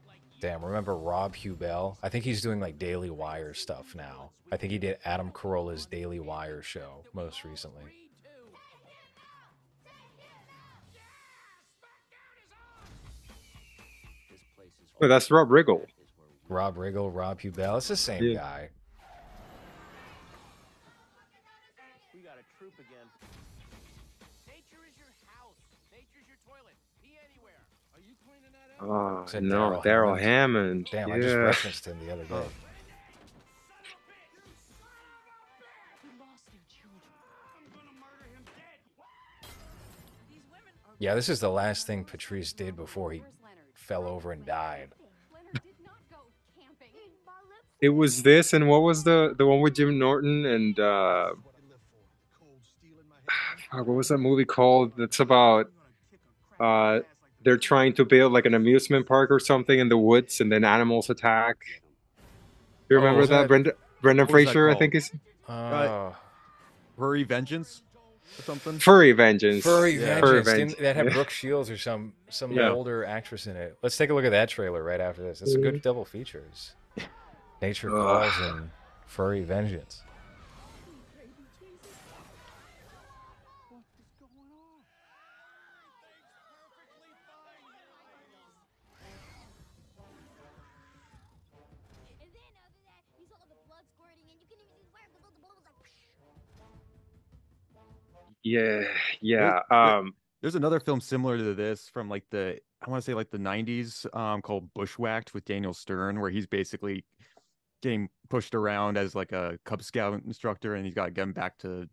like you. Damn, remember Rob Huebel? I think he's doing like Daily Wire stuff now. I think he did Adam Carolla's Daily Wire show most recently. Oh, that's Rob Riggle. Rob Riggle, Rob Huebel. It's the same Yeah. guy. Got a troop again. Nature is your house. Nature's your toilet. Pee anywhere. Are you cleaning that out? Oh Said no, Darrell Darrell Hammond. Hammond. Damn, I just yeah. referenced him the other day. Yeah, this is the last thing Patrice did before he fell over and died. It was this, and what was the the one with Jim Norton and uh, fuck, what was that movie called? That's about uh, they're trying to build like an amusement park or something in the woods, and then animals attack. You Oh, remember was that? that- Brenda Brendan what was that Fraser, I think is Oh, Furry Vengeance or something. Furry Vengeance. Furry Yeah. Vengeance. Furry Didn't, that had Yeah. Brooke Shields or some some Yeah. older actress in it. Let's take a look at that trailer right after this. It's a good Mhm. double features. Nature Ugh. Calls and Furry Vengeance. Yeah, yeah. There- Um, There's another film similar to this from like the I want to say like the 90s um called Bushwhacked with Daniel Stern where he's basically getting pushed around as like a Cub Scout instructor and he's got to get him back to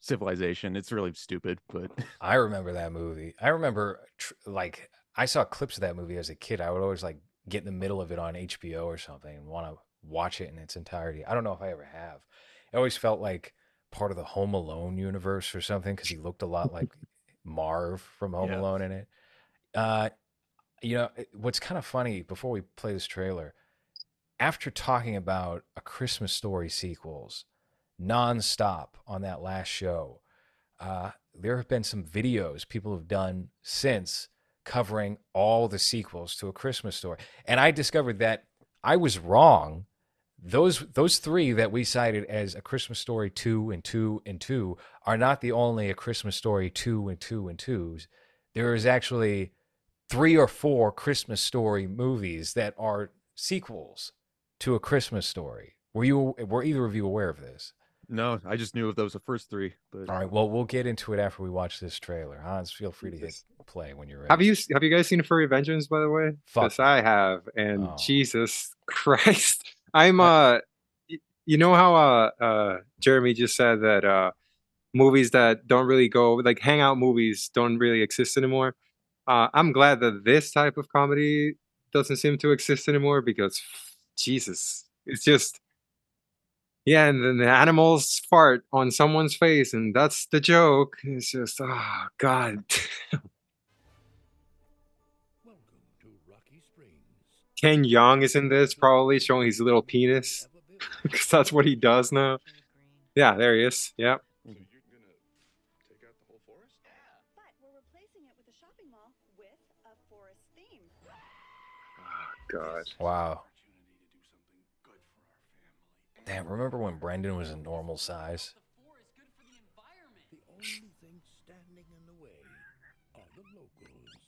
civilization. It's really stupid, but [laughs] I remember that movie. I remember tr- like I saw clips of that movie as a kid. I would always like get in the middle of it on HBO or something and want to watch it in its entirety. I don't know if I ever have. It always felt like part of the Home Alone universe or something because he looked a lot like [laughs] Marv from Home Yeah. Alone in it. Uh, you know, what's kind of funny before we play this trailer, after talking about a Christmas Story sequels nonstop on that last show, uh, there have been some videos people have done since covering all the sequels to a Christmas Story, and I discovered that I was wrong. Those those three that we cited as a Christmas Story two and two and two are not the only a Christmas Story two and two and twos. There is actually three or four Christmas Story movies that are sequels to a Christmas Story. Were you were either of you aware of this? no, I just knew of those the first three. But All right. Well, we'll get into it after we watch this trailer. Hans, feel free to hit play when you're ready. Have you have you guys seen Furry Vengeance by the way? Fuck. Yes, I have. And Oh. Jesus [laughs] Christ, I'm uh, you know how uh uh Jeremy just said that uh movies that don't really go like hangout movies don't really exist anymore. Uh, I'm glad that this type of comedy doesn't seem to exist anymore because Jesus, it's just yeah, and then the animals fart on someone's face, and that's the joke. It's just oh god. [laughs] Ken Jeong is in this, probably showing his little penis [laughs] because that's what he does now. Yeah, there he is. Yep. So you're gonna take out the whole forest? But we're replacing it with a shopping mall with a forest theme. Oh God. Wow. Opportunity to do something good for our family. Damn. Remember when Brendan was a normal size? The only thing standing in the way are the locals.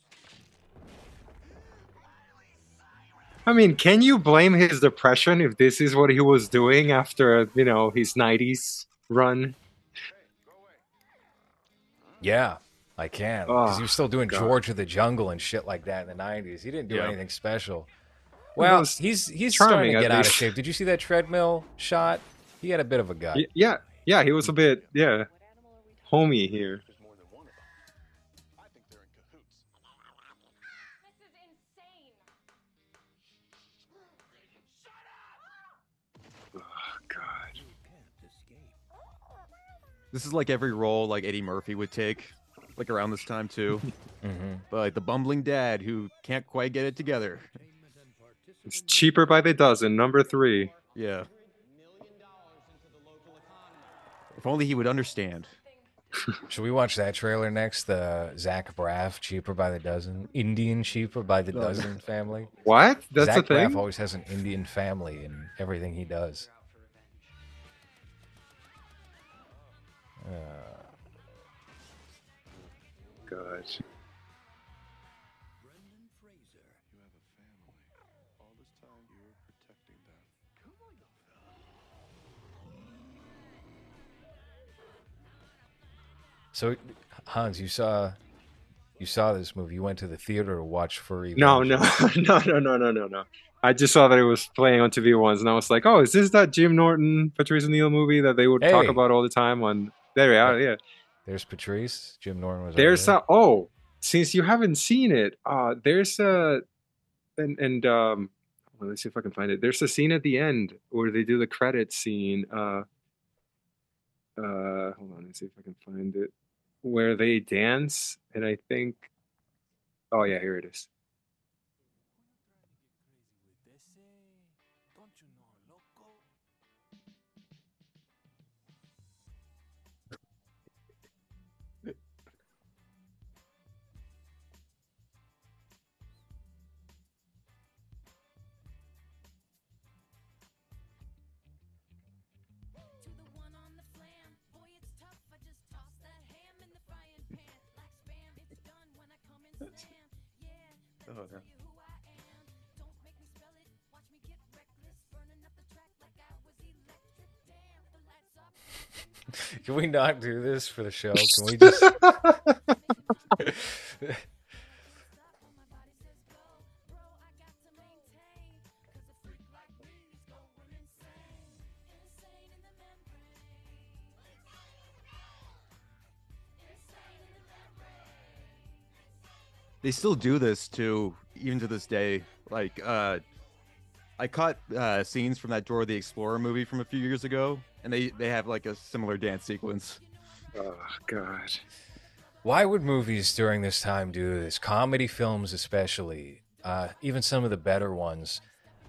I mean, can you blame his depression if this is what he was doing after you know his '90s run? Yeah, I can. Because he Oh, was still doing God. George of the Jungle and shit like that in the '90s. He didn't do Yeah. anything special. Well, he's he's charming, starting to get out of shape. Did you see that treadmill shot? He had a bit of a gut. Yeah, yeah, he was a bit yeah, What animal are we talking homey here. This is like every role like Eddie Murphy would take, like around this time too. [laughs] hmm but like the bumbling dad who can't quite get it together. It's cheaper by the dozen. Number three. Yeah. Million dollars into the local economy. If only he would understand. [laughs] Should we watch that trailer next? The Zach Braff, cheaper by the dozen, Indian cheaper by the dozen family. What? That's Zach the thing. Braff always has an Indian family in everything he does. Uh, God. Brendan Fraser. You have a family. All this time you're protecting them. so Hans, you saw you saw this movie. You went to the theater to watch Furry. No, no, [laughs] no, no, no, no, no, no. I just saw that it was playing on TV once, and I was like, "Oh, is this that Jim Norton, Patrice O'Neal movie that they would talk about all the time on?" There we are. Yeah, There's Patrice. Jim Norton was. there's there. a. Oh, since you haven't seen it, uh, there's a, and and um, well, let's see if I can find it. There's a scene at the end where they do the credit scene. Uh, uh, hold on, let's see if I can find it, where they dance, and I think, oh yeah, here it is. Can we not do this for the show? Can we just? [laughs] they still do this too, even to this day. Like, uh, I caught uh, scenes from that Dora the Explorer movie from a few years ago, and they they have like a similar dance sequence. Oh God. Why would movies during this time do this? Comedy films, especially, uh, even some of the better ones,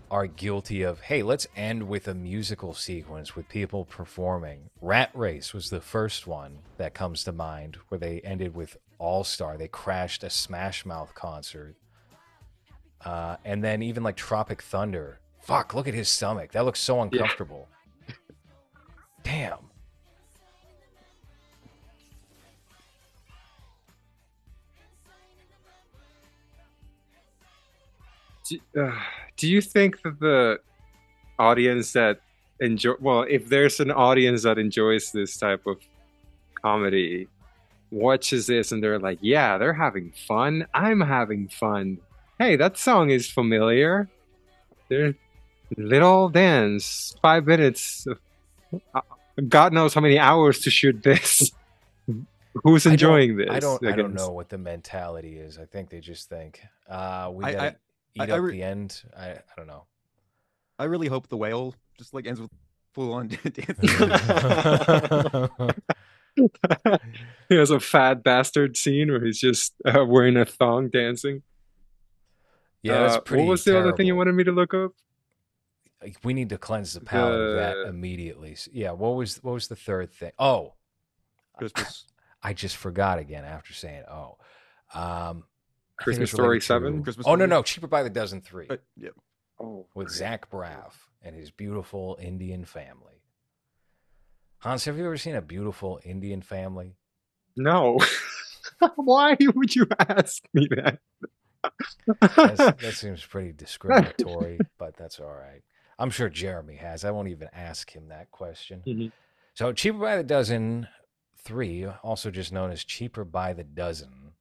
are guilty of hey, let's end with a musical sequence with people performing. Rat Race was the first one that comes to mind where they ended with All Star. They crashed a Smash Mouth concert. Uh, and then even like Tropic Thunder. Fuck, look at his stomach. That looks so uncomfortable. Damn. Do, uh, do you think that the audience that enjoy well, if there's an audience that enjoys this type of comedy, watches this and they're like, yeah, they're having fun. I'm having fun. Hey, that song is familiar. They're little dance, five minutes. of- uh, God knows how many hours to shoot this. [laughs] Who's I enjoying this? I don't. I don't know what the mentality is. I think they just think uh, we I- gotta I- eat I up re- the end. I, I don't know. I really hope the whale just like ends with full on [laughs] dancing. [laughs] he has a fat bastard scene where he's just uh, wearing a thong dancing. yeah, that's Uh, pretty. What was the other thing you wanted me to look up? Like, We need to cleanse the palate of that immediately. S- Yeah. What was what was the third thing? Oh, Christmas. [laughs] I just forgot again after saying oh. Um, I think it Christmas Story related to- 7? Christmas Oh no no, cheaper by the dozen three Uh, yeah. Oh, with Zach Braff and his beautiful Indian family. Hans, have you ever seen a beautiful Indian family? no. [laughs] Why would you ask me that? [laughs] That seems pretty discriminatory, but that's all right. I'm sure Jeremy has. I won't even ask him that question. Mhm. So, Cheaper by the Dozen 3, also just known as Cheaper by the Dozen,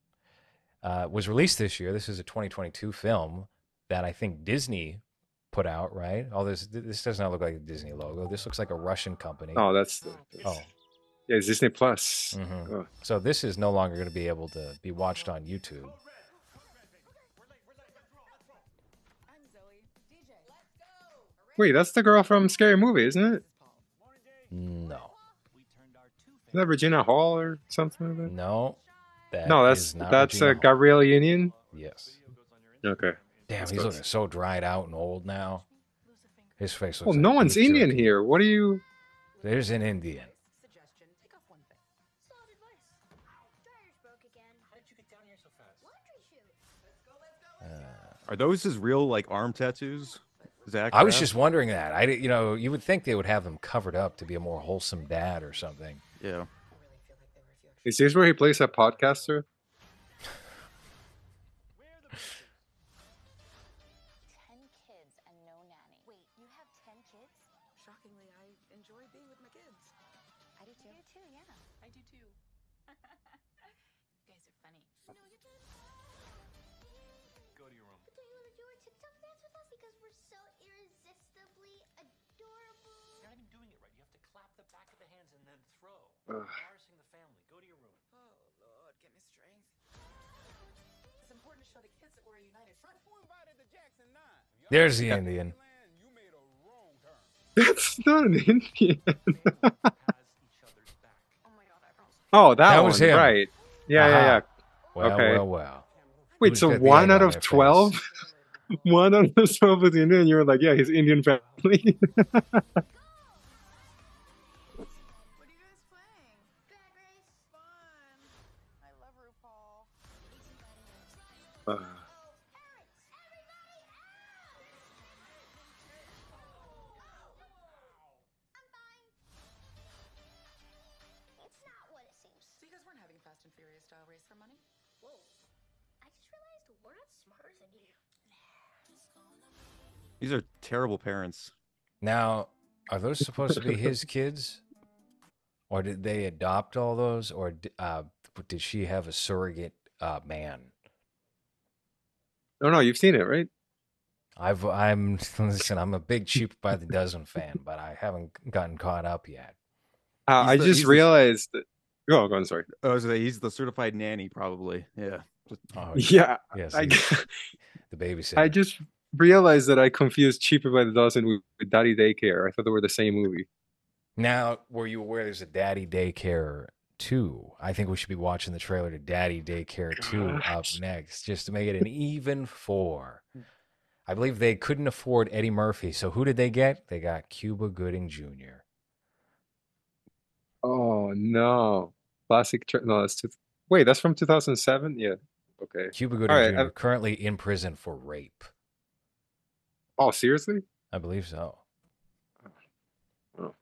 uh, was released this year. This is a 2022 film that I think Disney put out, right? All this this does not look like a Disney logo. This looks like a Russian company. Oh, that's the, Oh, yeah, it's Disney Plus. mhm. Oh. So this is no longer going to be able to be watched on YouTube. Wait, that's the girl from Scary Movie, isn't it? No, Is that Regina Hall or something like that? no, that no, that's not that's Regina uh, Hall. Gabrielle Union. Yes. Okay. Damn, That's he's close. looking so dried out and old now. His face looks. Well, like no one's Indian jerky. here. What are you? There's an Indian. Suggestion, take off one thing. Solid advice. Dryer's broke again. How did you get down here so fast? Laundry chute. Are those his real like arm tattoos? Zach. I was just wondering that. I, you know, you would think they would have him covered up to be a more wholesome dad or something. Yeah. Is this where he plays a podcaster? Embarrassing the family. Go to your room. Oh Lord, give me strength. It's important to show the kids that we're a united front. Who invited the Jackson Nine? There's the in Indian. you made a wrong turn. That's not an Indian. [laughs] Has each other's back. Oh my God, eyebrows. oh, that, That one, was him. right? Yeah, yeah, Aha. yeah. Well, Okay. well, well. Wait, Who's so one out of their face? twelve, [laughs] one out of twelve is Indian. And you're like, yeah, he's Indian family. [laughs] These are terrible parents. Now, are those supposed to be his [laughs] kids, or did they adopt all those, or uh, did she have a surrogate uh, Man. Oh no, you've seen it, right? I've I'm [laughs] listen. I'm a big cheap by the dozen fan, but I haven't gotten caught up yet. Uh, I the- just he's the- realized that. Oh, go on. Sorry. I was say, he's the certified nanny, probably. Yeah. Just- Oh, [laughs] Yeah, yes, I, the babysitter. I just realized that I confused Cheaper by the Dozen with, with Daddy Daycare. I thought they were the same movie. Now, were you aware there's a Daddy Daycare 2? I think we should be watching the trailer to Daddy Daycare 2 up next, just to make it an [laughs] even four. I believe they couldn't afford Eddie Murphy, so who did they get? They got Cuba Gooding Jr. Oh no, classic. Tra- no, that's two- wait. That's from 2007. Yeah. Okay. Cuba Gooding right, Jr. I've- currently in prison for rape. Oh, seriously? I believe so. Oh.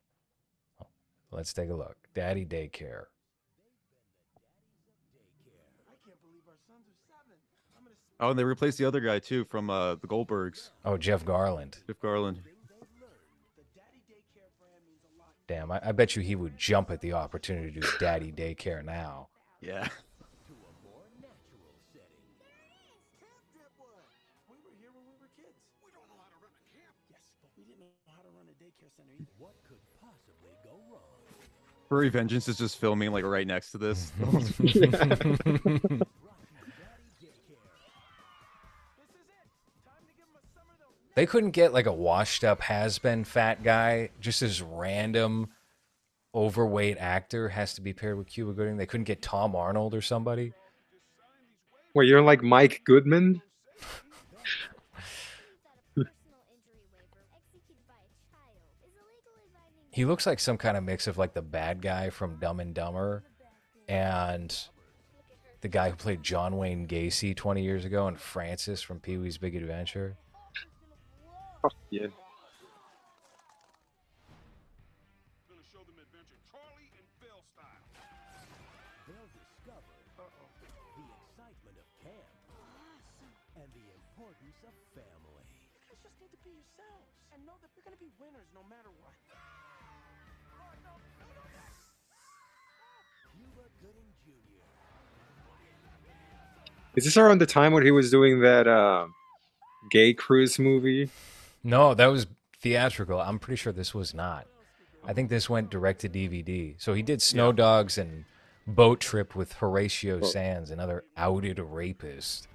Let's take a look. Daddy Daycare. I can't believe our sons are seven. I'm gonna Oh, and they replaced the other guy too from uh, the Goldbergs, Oh, Jeff Garlin. Jeff Garlin. daddy daycare brand means a lot. Damn, I, I bet you he would jump at the opportunity to do Daddy Daycare now. Yeah. Furry Vengeance is just filming like right next to this. [laughs] [laughs] [laughs] They couldn't get like a washed up has been fat guy, just this random overweight actor has to be paired with Cuba Gooding. They couldn't get Tom Arnold or somebody. Wait, you're like Mike Goodman? He looks like some kind of mix of like the bad guy from Dumb and Dumber and the guy who played John Wayne Gacy 20 years ago and Francis from Pee Wee's Big Adventure. Oh, yeah. Is this around the time when he was doing that uh, gay cruise movie? No, that was theatrical. I'm pretty sure this was not. I think this went direct to DVD. So he did Snow Dogs and Boat Trip with Horatio Sanz, another outed rapist.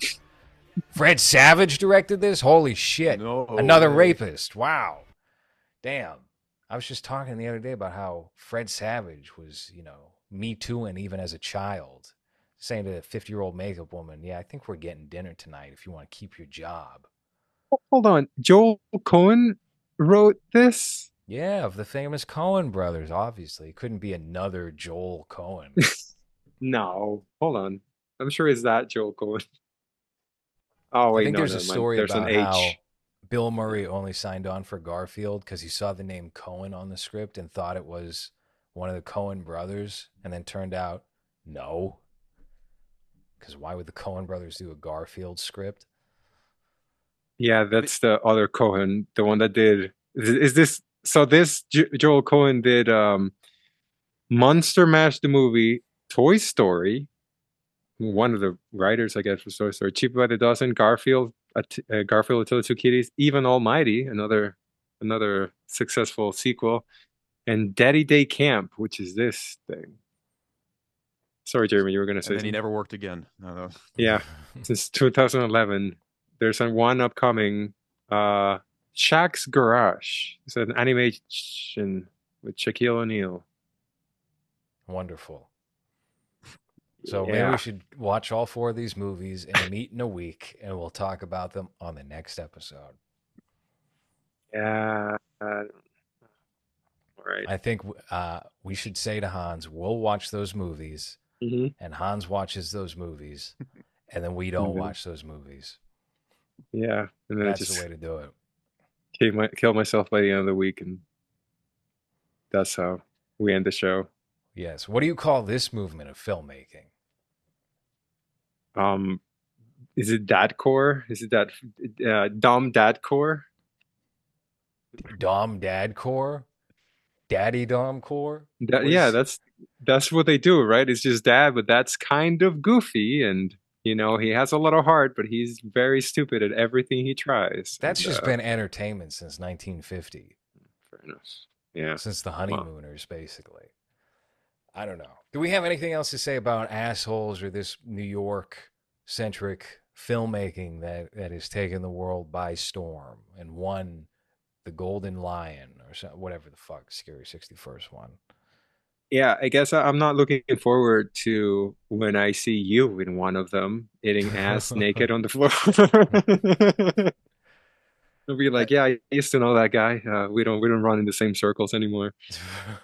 Fred Savage directed this? Holy shit. No Another way. rapist. Wow. Damn. I was just talking the other day about how Fred Savage was, you know, me too, and even as a child, saying to a 50 year old makeup woman, Yeah, I think we're getting dinner tonight if you want to keep your job. Hold on, Joel Cohen wrote this. Yeah, of the famous Coen brothers, obviously. Couldn't be another Joel Cohen. [laughs] No, hold on. I'm sure it's that Joel Cohen. Oh wait, I think no, there's a never mind. story There's about an how H. Bill Murray only signed on for Garfield because he saw the name Cohen on the script and thought it was one of the Coen brothers, and then turned out no. Because why would the Coen brothers do a Garfield script? Yeah, that's the other Cohen, the one that did. Is, is this so? This J- Joel Cohen did um, Monster Mash the movie, Toy Story. One of the writers, I guess, for Toy Story, Cheap by the Dozen, Garfield, uh, uh, Garfield the Two Kitties, Evan Almighty, another another successful sequel, and Daddy Day Camp, which is this thing. Sorry, Jeremy, you were going to say And then he never worked again. No, no. Yeah, [laughs] since 2011. There's a one upcoming, uh, Shaq's Garage. It's an animation with Shaquille O'Neal. Wonderful. So maybe we should watch all four of these movies and meet in a week, and we'll talk about them on the next episode. Yeah. Uh, all right. I think uh, we should say to Hans, we'll watch those movies, Mhm. and Hans watches those movies, and then we don't Mhm. watch those movies. Yeah, and That's just the way to do it. kill, my, kill myself by the end of the week, and that's how we end the show. Yes. What do you call this movement of filmmaking? Um, is it dadcore? Is it that uh, dumb dadcore? Dom Dad Core? Daddy Dom Core? What yeah, that's that's what they do, right? It's just dad, but that's kind of goofy and You know, he has a lot of heart, but he's very stupid at everything he tries. That's and, just uh, been entertainment since 1950, fair enough. Yeah. since the honeymooners, basically. I don't know. Do we have anything else to say about assholes or this New York centric filmmaking that, that has taken the world by storm and won the Golden Lion or whatever the fuck, Scary 61st one? Yeah, I guess I'm not looking forward to when I see you in one of them eating ass naked [laughs] on the floor. [laughs] I'll be like, yeah, I used to know that guy. Uh, we don't we don't run in the same circles anymore. [laughs]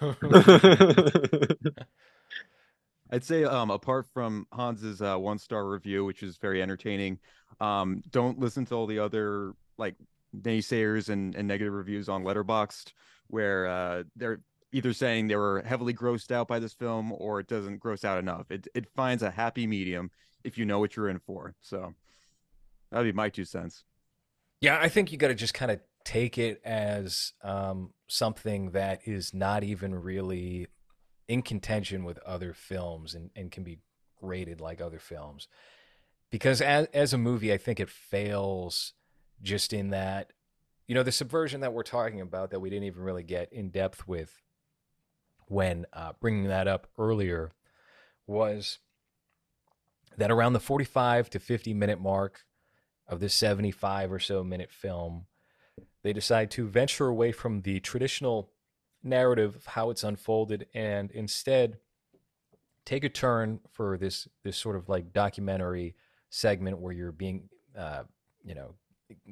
I'd say, um, apart from Hans's uh, one star review, which is very entertaining, um, don't listen to all the other like naysayers and, and negative reviews on Letterboxd, where uh, they're either saying they were heavily grossed out by this film or it doesn't gross out enough. It it finds a happy medium if you know what you're in for. So that'd be my two cents. Yeah, I think you got to just kind of take it as um, something that is not even really in contention with other films and, and can be rated like other films. Because as, as a movie, I think it fails just in that, you know, the subversion that we're talking about that we didn't even really get in depth with when uh, bringing that up earlier was that around the 45 to 50 minute mark of this 75 or so minute film, they decide to venture away from the traditional narrative of how it's unfolded and instead take a turn for this this sort of like documentary segment where you're being uh, you know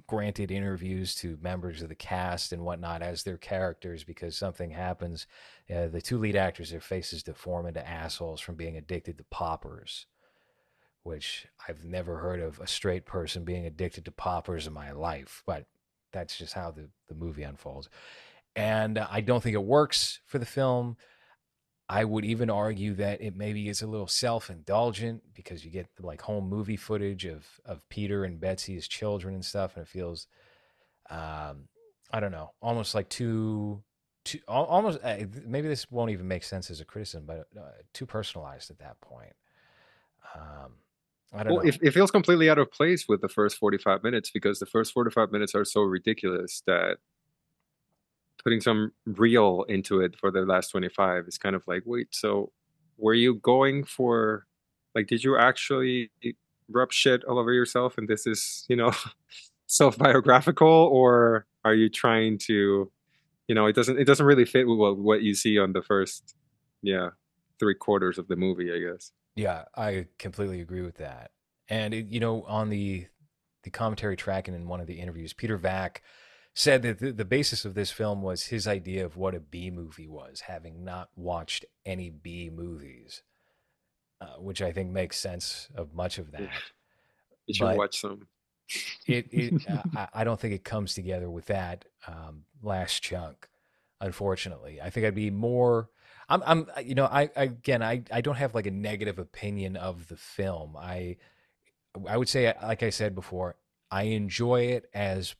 granted interviews to members of the cast and whatnot as their characters because something happens uh, the two lead actors their faces deform into assholes from being addicted to poppers which I've never heard of a straight person being addicted to poppers in my life, but that's just how the, the movie unfolds. And I don't think it works for the film. I would even argue that it maybe is a little self indulgent because you get like home movie footage of, of Peter and Betsy as children and stuff, and it feels, um, I don't know, almost like too, too almost uh, maybe this won't even make sense as a criticism, but uh, too personalized at that point. Um, I don't Well, know. it, it feels completely out of place with the first 45 minutes because the first 45 minutes are so ridiculous that putting some real into it for the last 25 is kind of like, wait, so were you going for, like, did you actually rub shit all over yourself and this is, you know, [laughs] self biographical or are you trying to, you know, it doesn't, it doesn't really fit with what, what you see on the first, yeah, three quarters of the movie, I guess. Yeah, I completely agree with that. And it, you know, on the the commentary track and in one of the interviews, Peter Vack said that the, the basis of this film was his idea of what a B movie was, having not watched any B movies, uh, which I think makes sense of much of that. You should But- watch some. It, it [laughs] I, I don't think it comes together with that um, last chunk. Unfortunately, I think I'd be more. I'm, I'm, you know, I, I again, I, I don't have like a negative opinion of the film. I, I would say, like I said before, I enjoy it as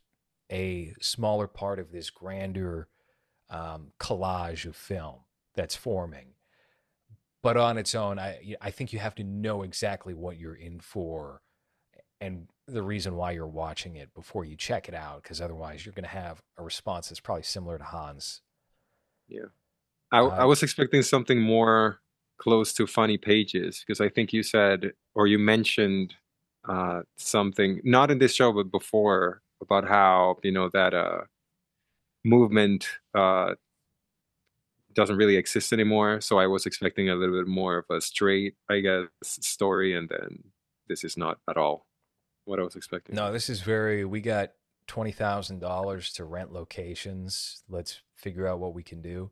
a smaller part of this grander um, collage of film that's forming. But on its own, I, I think you have to know exactly what you're in for and the reason why you're watching it before you check it out, because otherwise you're going to have a response that's probably similar to Hans. Yeah, I, Uh, I was expecting something more close to funny pages because I think you said or you mentioned uh, something not in this show but before about how you know that uh, movement uh, doesn't really exist anymore. So I was expecting a little bit more of a straight, I guess, story, and then this is not at all what I was expecting. No, this is very. We got twenty thousand dollars to rent locations. Let's figure out what we can do.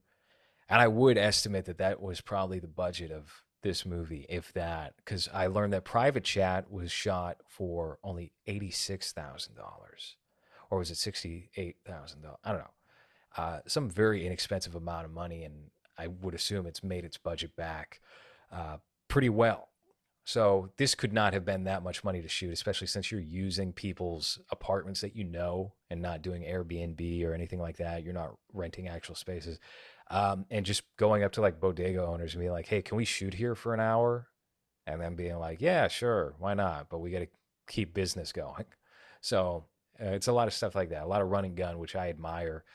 And I would estimate that that was probably the budget of this movie, if that, because I learned that Private Chat was shot for only eighty six thousand dollars, or was it sixty eight thousand dollars? I don't know. Uh, some very inexpensive amount of money, and I would assume it's made its budget back uh, pretty well. So this could not have been that much money to shoot, especially since you're using people's apartments that you know and not doing Airbnb or anything like that. You're not renting actual spaces. Um, and just going up to like bodega owners and being like, hey, can we shoot here for an hour? And then being like, yeah, sure, why not? But we got to keep business going. [laughs] So uh, it's a lot of stuff like that, a lot of run gun, which I admire.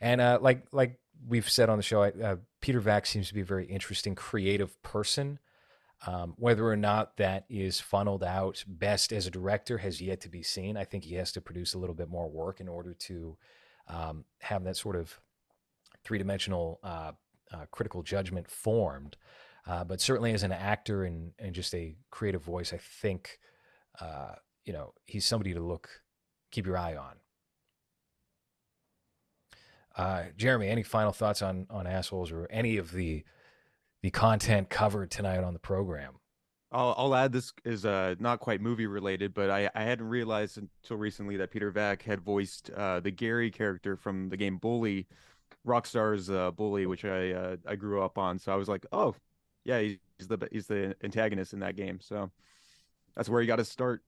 And uh, like like we've said on the show, uh, Peter Vack seems to be a very interesting, creative person. Um, whether or not that is funneled out best as a director has yet to be seen. I think he has to produce a little bit more work in order to um, have that sort of three dimensional uh, uh, critical judgment formed. Uh, but certainly as an actor and, and just a creative voice, I think, uh, you know, he's somebody to look, keep your eye on. Uh, Jeremy, any final thoughts on, on assholes or any of the, the content covered tonight on the program? I'll, I'll add this is uh, not quite movie related, but I, I hadn't realized until recently that Peter Vack had voiced uh, the Gary character from the game Bully, Rockstar's uh, Bully, which I uh, I grew up on. So I was like, oh, yeah, he's the he's the antagonist in that game. So that's where he got his start,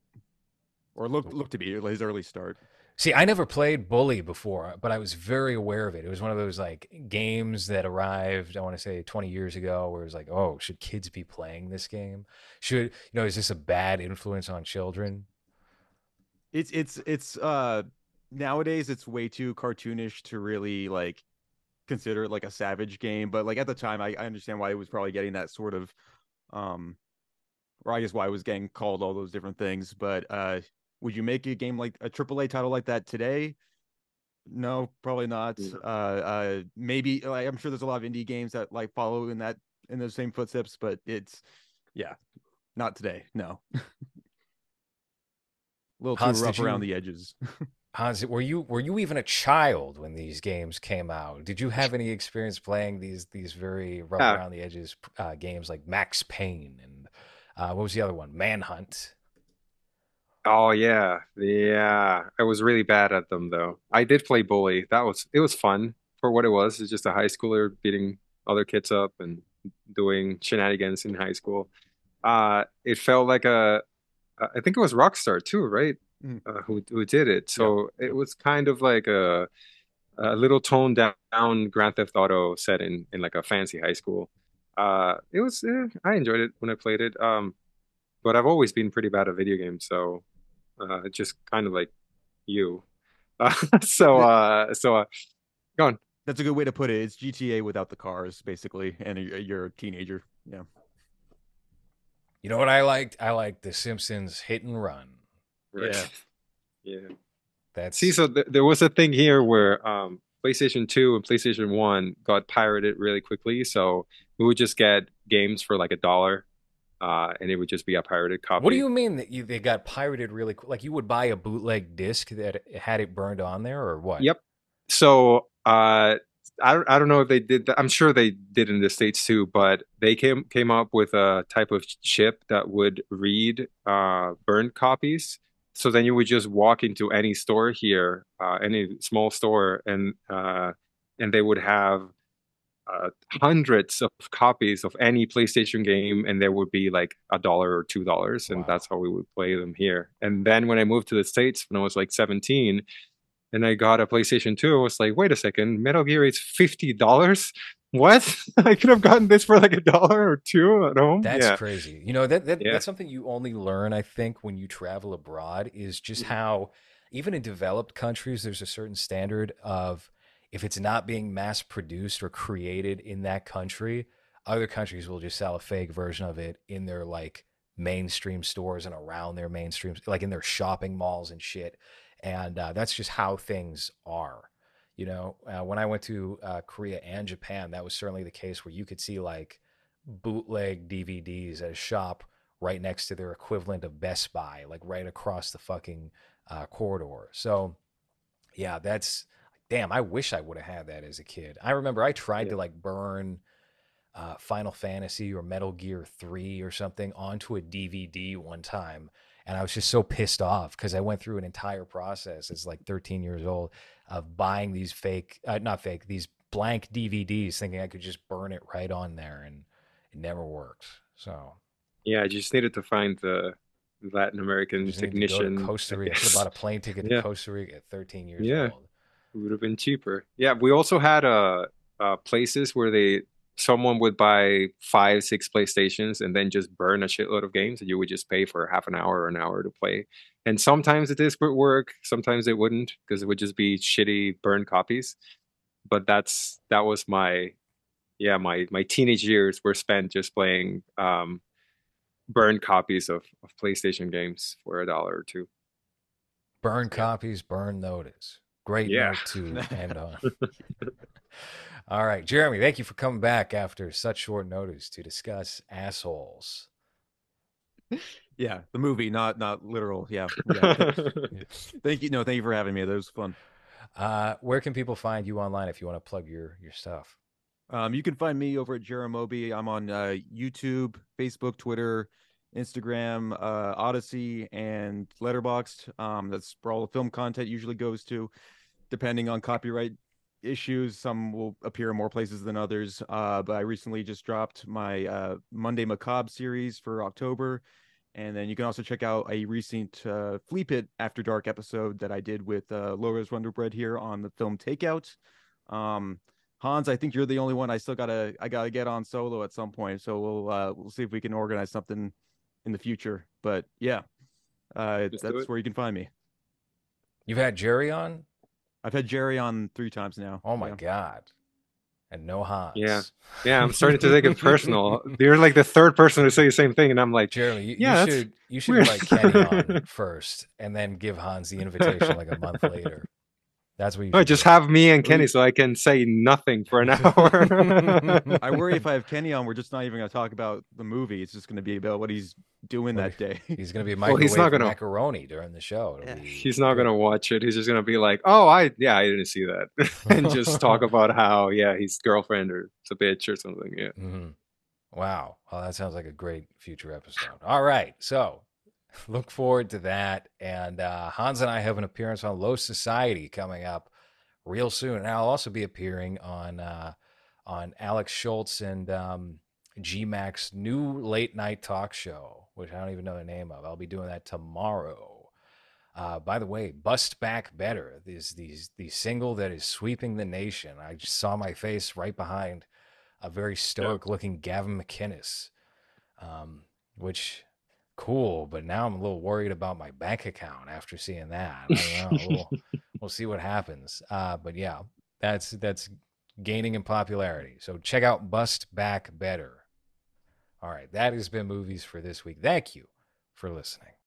or looked looked to be his early start. See, I never played Bully before, but I was very aware of it. It was one of those like games that arrived, I want to say 20 years ago, where it was like, oh, should kids be playing this game? Should, you know, is this a bad influence on children? It's it's it's uh nowadays it's way too cartoonish to really like consider it like a savage game, but like at the time I, I understand why it was probably getting that sort of um or I guess why it was getting called all those different things. But uh would you make a game like a AAA title like that today? No, probably not. Uh, uh, maybe like, I'm sure there's a lot of indie games that like follow in that in those same footsteps, but it's yeah, not today. No, [laughs] a little too Hans, did rough around you- the edges. [laughs] Hans, were you were you even a child when these games came out? Did you have any experience playing these these very rough around the edges uh, games like Max Payne and uh, what was the other one? Manhunt. Oh yeah, yeah. I was really bad at them though. I did play Bully. That was it was fun for what it was. It's just a high schooler beating other kids up and doing shenanigans in high school. Uh, it felt like a, I think it was Rockstar too, right? Mm. Uh, who who did it? So it was kind of like a a little toned down Grand Theft Auto set in in like a fancy high school. Uh, it was eh, I enjoyed it when I played it. Um, but I've always been pretty bad at video games, so uh, just kind of like you. Uh, [laughs] so [laughs] uh, so uh, go on. That's a good way to put it. It's GTA without the cars, basically, and you're, you're a teenager. Yeah. You know what I liked? I liked The Simpsons Hit and Run. Yeah. [laughs] Yeah. That's See, so th there was a thing here where um, PlayStation 2 and PlayStation 1 got pirated really quickly. So we would just get games for like a dollar, uh, and it would just be a pirated copy. What do you mean that you they got pirated really quick? Like you would buy a bootleg disc that had it burned on there, or what? Yep. So uh, I don't, I don't know if they did that. I'm sure they did in the states too, but they came came up with a type of chip that would read uh, burned copies. So then you would just walk into any store here, uh, any small store, and uh, and they would have uh, hundreds of copies of any PlayStation game, and there would be like a dollar or two dollars, and Wow. that's how we would play them here. And then when I moved to the states when I was like 17, and I got a PlayStation 2, I was like, wait a second, Metal Gear is fifty dollars. What? [laughs] I could have gotten this for like a dollar or two at home. That's yeah. crazy. You know that, that Yeah. that's something you only learn, I think, when you travel abroad. Is just Mm-hmm. how even in developed countries, there's a certain standard of if it's not being mass produced or created in that country, other countries will just sell a fake version of it in their like mainstream stores and around their mainstream, like in their shopping malls and shit. And uh, that's just how things are. You know, uh, when I went to uh, Korea and Japan, that was certainly the case where you could see like bootleg DVDs at a shop right next to their equivalent of Best Buy, like right across the fucking uh, corridor. So, yeah, that's damn. I wish I would have had that as a kid. I remember I tried Yeah. to like burn uh, Final Fantasy or Metal Gear 3 or something onto a DVD one time. And I was just so pissed off because I went through an entire process as like 13 years old of buying these fake, uh, not fake, these blank DVDs, thinking I could just burn it right on there, and it never worked. So Yeah, I just needed to find the Latin American just need to to Costa Rica. I bought a plane ticket to Yeah. Costa Rica at 13 years Yeah. old. It would have been cheaper. Yeah, we also had uh, uh places where they someone would buy five, six PlayStations and then just burn a shitload of games, and you would just pay for half an hour or an hour to play. And sometimes the disc would work, sometimes it wouldn't, because it would just be shitty burned copies. But that's that was my yeah, my my teenage years were spent just playing um burned copies of, of PlayStation games for a dollar or two. Burn copies, burn notice. Great Yeah. note to [laughs] end on. All right, Jeremy, thank you for coming back after such short notice to discuss assholes. Yeah, the movie, not not literal. Yeah. yeah. [laughs] [laughs] thank you. No, thank you for having me. That was fun. Uh, where can people find you online if you want to plug your your stuff? Um, you can find me over at Jeremobi. I'm on uh, YouTube, Facebook, Twitter, Instagram, uh, Odysee, and Letterboxd. Um, that's where all the film content usually goes to, depending on copyright issues. Some will appear in more places than others. Uh, but I recently just dropped my uh, Monday Macabre series for October. And then you can also check out a recent uh, Flea Pit After Dark episode that I did with uh, Laura's Wonderbread here on the film Takeout. Um, Hans, I think you're the only one. I still gotta I gotta get on solo at some point. So we'll uh we'll see if we can organize something in the future. But yeah, uh Just that's it. where you can find me. You've had Jerry on? I've had Jerry on three times now. Oh my Yeah. god. And no Hans. Yeah. Yeah, I'm starting to [laughs] take it personal. You're like the third person to say the same thing, and I'm like, Jeremy, you, Yeah, you should you should weird. invite Kenny on [laughs] first and then give Hans the invitation like a month later. That's what you "Oh, just do. have me and Kenny, so I can say nothing for an [laughs] hour. [laughs] I worry if I have Kenny on, we're just not even gonna talk about the movie. It's just gonna be about what he's doing Well, that day. [laughs] He's gonna be Well, microwave he's not gonna- macaroni during the show. Yeah. be He's not gonna watch it. He's just gonna be like, "Oh, I yeah, I didn't see that," and just talk about how yeah, his girlfriend or it's a bitch or something. Yeah. Mhm. Wow. Well, that sounds like a great future episode. All right. So [laughs] look forward to that. And uh, Hans and I have an appearance on Low Society coming up real soon. And I'll also be appearing on uh, on Alex Schultz and um, GMAC's new late night talk show, which I don't even know the name of. I'll be doing that tomorrow. Uh, by the way, "Bust Back Better" is the the single that is sweeping the nation. I just saw my face right behind a very stoic looking Gavin McInnes, um, which cool. But now I'm a little worried about my bank account after seeing that. I don't know. we'll, [laughs] we'll see what happens. Uh, but yeah, that's that's gaining in popularity. So check out Bust Back Better. All right, that has been movies for this week. Thank you for listening.